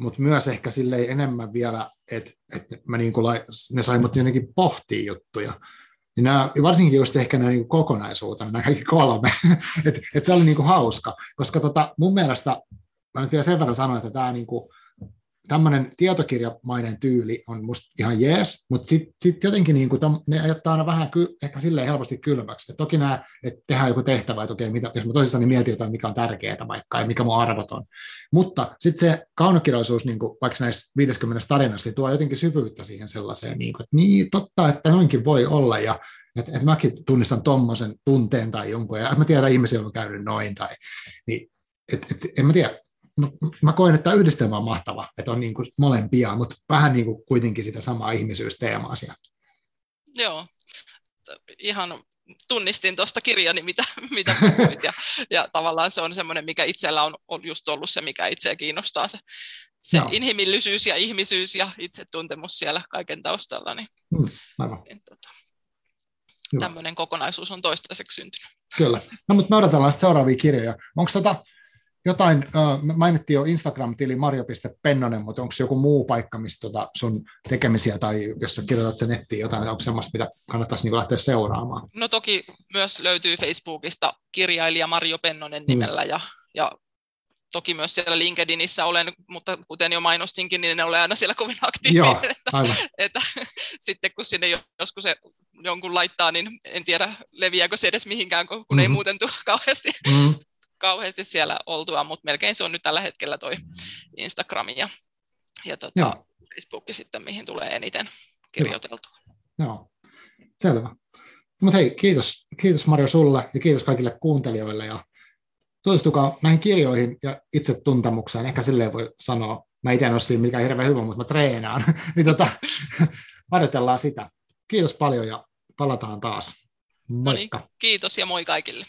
mutta myös ehkä silleen enemmän vielä, että, että mä niin kuin, ne sai mut jotenkin pohtia juttuja. Ja nämä, varsinkin just ehkä nämä niin kokonaisuutena, nämä kaikki kolme, että että se oli niin kuin hauska, koska tota, mun mielestä, mä nyt vielä sen verran sanoin, että tämä niin kuin, tämmöinen tietokirjamainen tyyli on musta ihan jees, mutta sitten sit jotenkin niin kuin, ne ajattaa aina vähän ky, ehkä silleen helposti kylmäksi. Et toki nämä, että tehdään joku tehtävä, että okei, mitä, jos mä tosissaan mietin jotain, mikä on tärkeää vaikka ja mikä mun arvot on. Mutta sitten se kaunokirjallisuus, niin kuin, vaikka näissä 50 tarinassa, niin tuo jotenkin syvyyttä siihen sellaiseen, niin kuin, että niin totta, että noinkin voi olla ja että, että mäkin tunnistan tuommoisen tunteen tai jonkun, ja mä tiedän ihmisiä, on käynyt noin, tai, niin, et, et, en mä tiedä, mä koen, että tämä yhdistelmä on mahtava, että on niin kuin molempia, mutta vähän niin kuin kuitenkin sitä samaa ihmisyysteemaa siellä. Joo, ihan tunnistin tuosta kirjani, mitä, mitä puhuit, ja, ja tavallaan se on semmoinen, mikä itsellä on, on just ollut se, mikä itseä kiinnostaa, se, se inhimillisyys ja ihmisyys ja itsetuntemus siellä kaiken taustalla. Niin, mm, aivan. Niin, tota, tämmöinen kokonaisuus on toistaiseksi syntynyt. Kyllä. No, mutta me odotellaan seuraavia kirjoja. Onko tota, jotain, äh, mainittiin jo Instagram-tili mario.pennonen, mutta onko joku muu paikka, missä tota sun tekemisiä tai jos sä kirjoitat sen nettiin jotain, onko semmoista, mitä kannattaisi niin lähteä seuraamaan? No toki myös löytyy Facebookista kirjailija Mario Pennonen nimellä mm. ja, ja toki myös siellä LinkedInissä olen, mutta kuten jo mainostinkin, niin en ole aina siellä kovin aktiivinen. Joo, aivan. että, että, sitten kun sinne joskus se jonkun laittaa, niin en tiedä leviääkö se edes mihinkään, kun mm-hmm. ei muuten tule kauheasti, mm-hmm. Kauheasti siellä oltua, mutta melkein se on nyt tällä hetkellä toi Instagram ja, ja tota, Facebook sitten, mihin tulee eniten kirjoiteltua. Joo, Joo. selvä. Mutta hei, kiitos, kiitos Mario sulle ja kiitos kaikille kuuntelijoille ja tutustukaa näihin kirjoihin ja itsetuntemukseen. Ehkä silleen voi sanoa, mä itse en ole siinä mikään hirveän hyvä, mutta mä treenaan. niin tota, harjoitellaan sitä. Kiitos paljon ja palataan taas. Moikka. No niin, kiitos ja moi kaikille.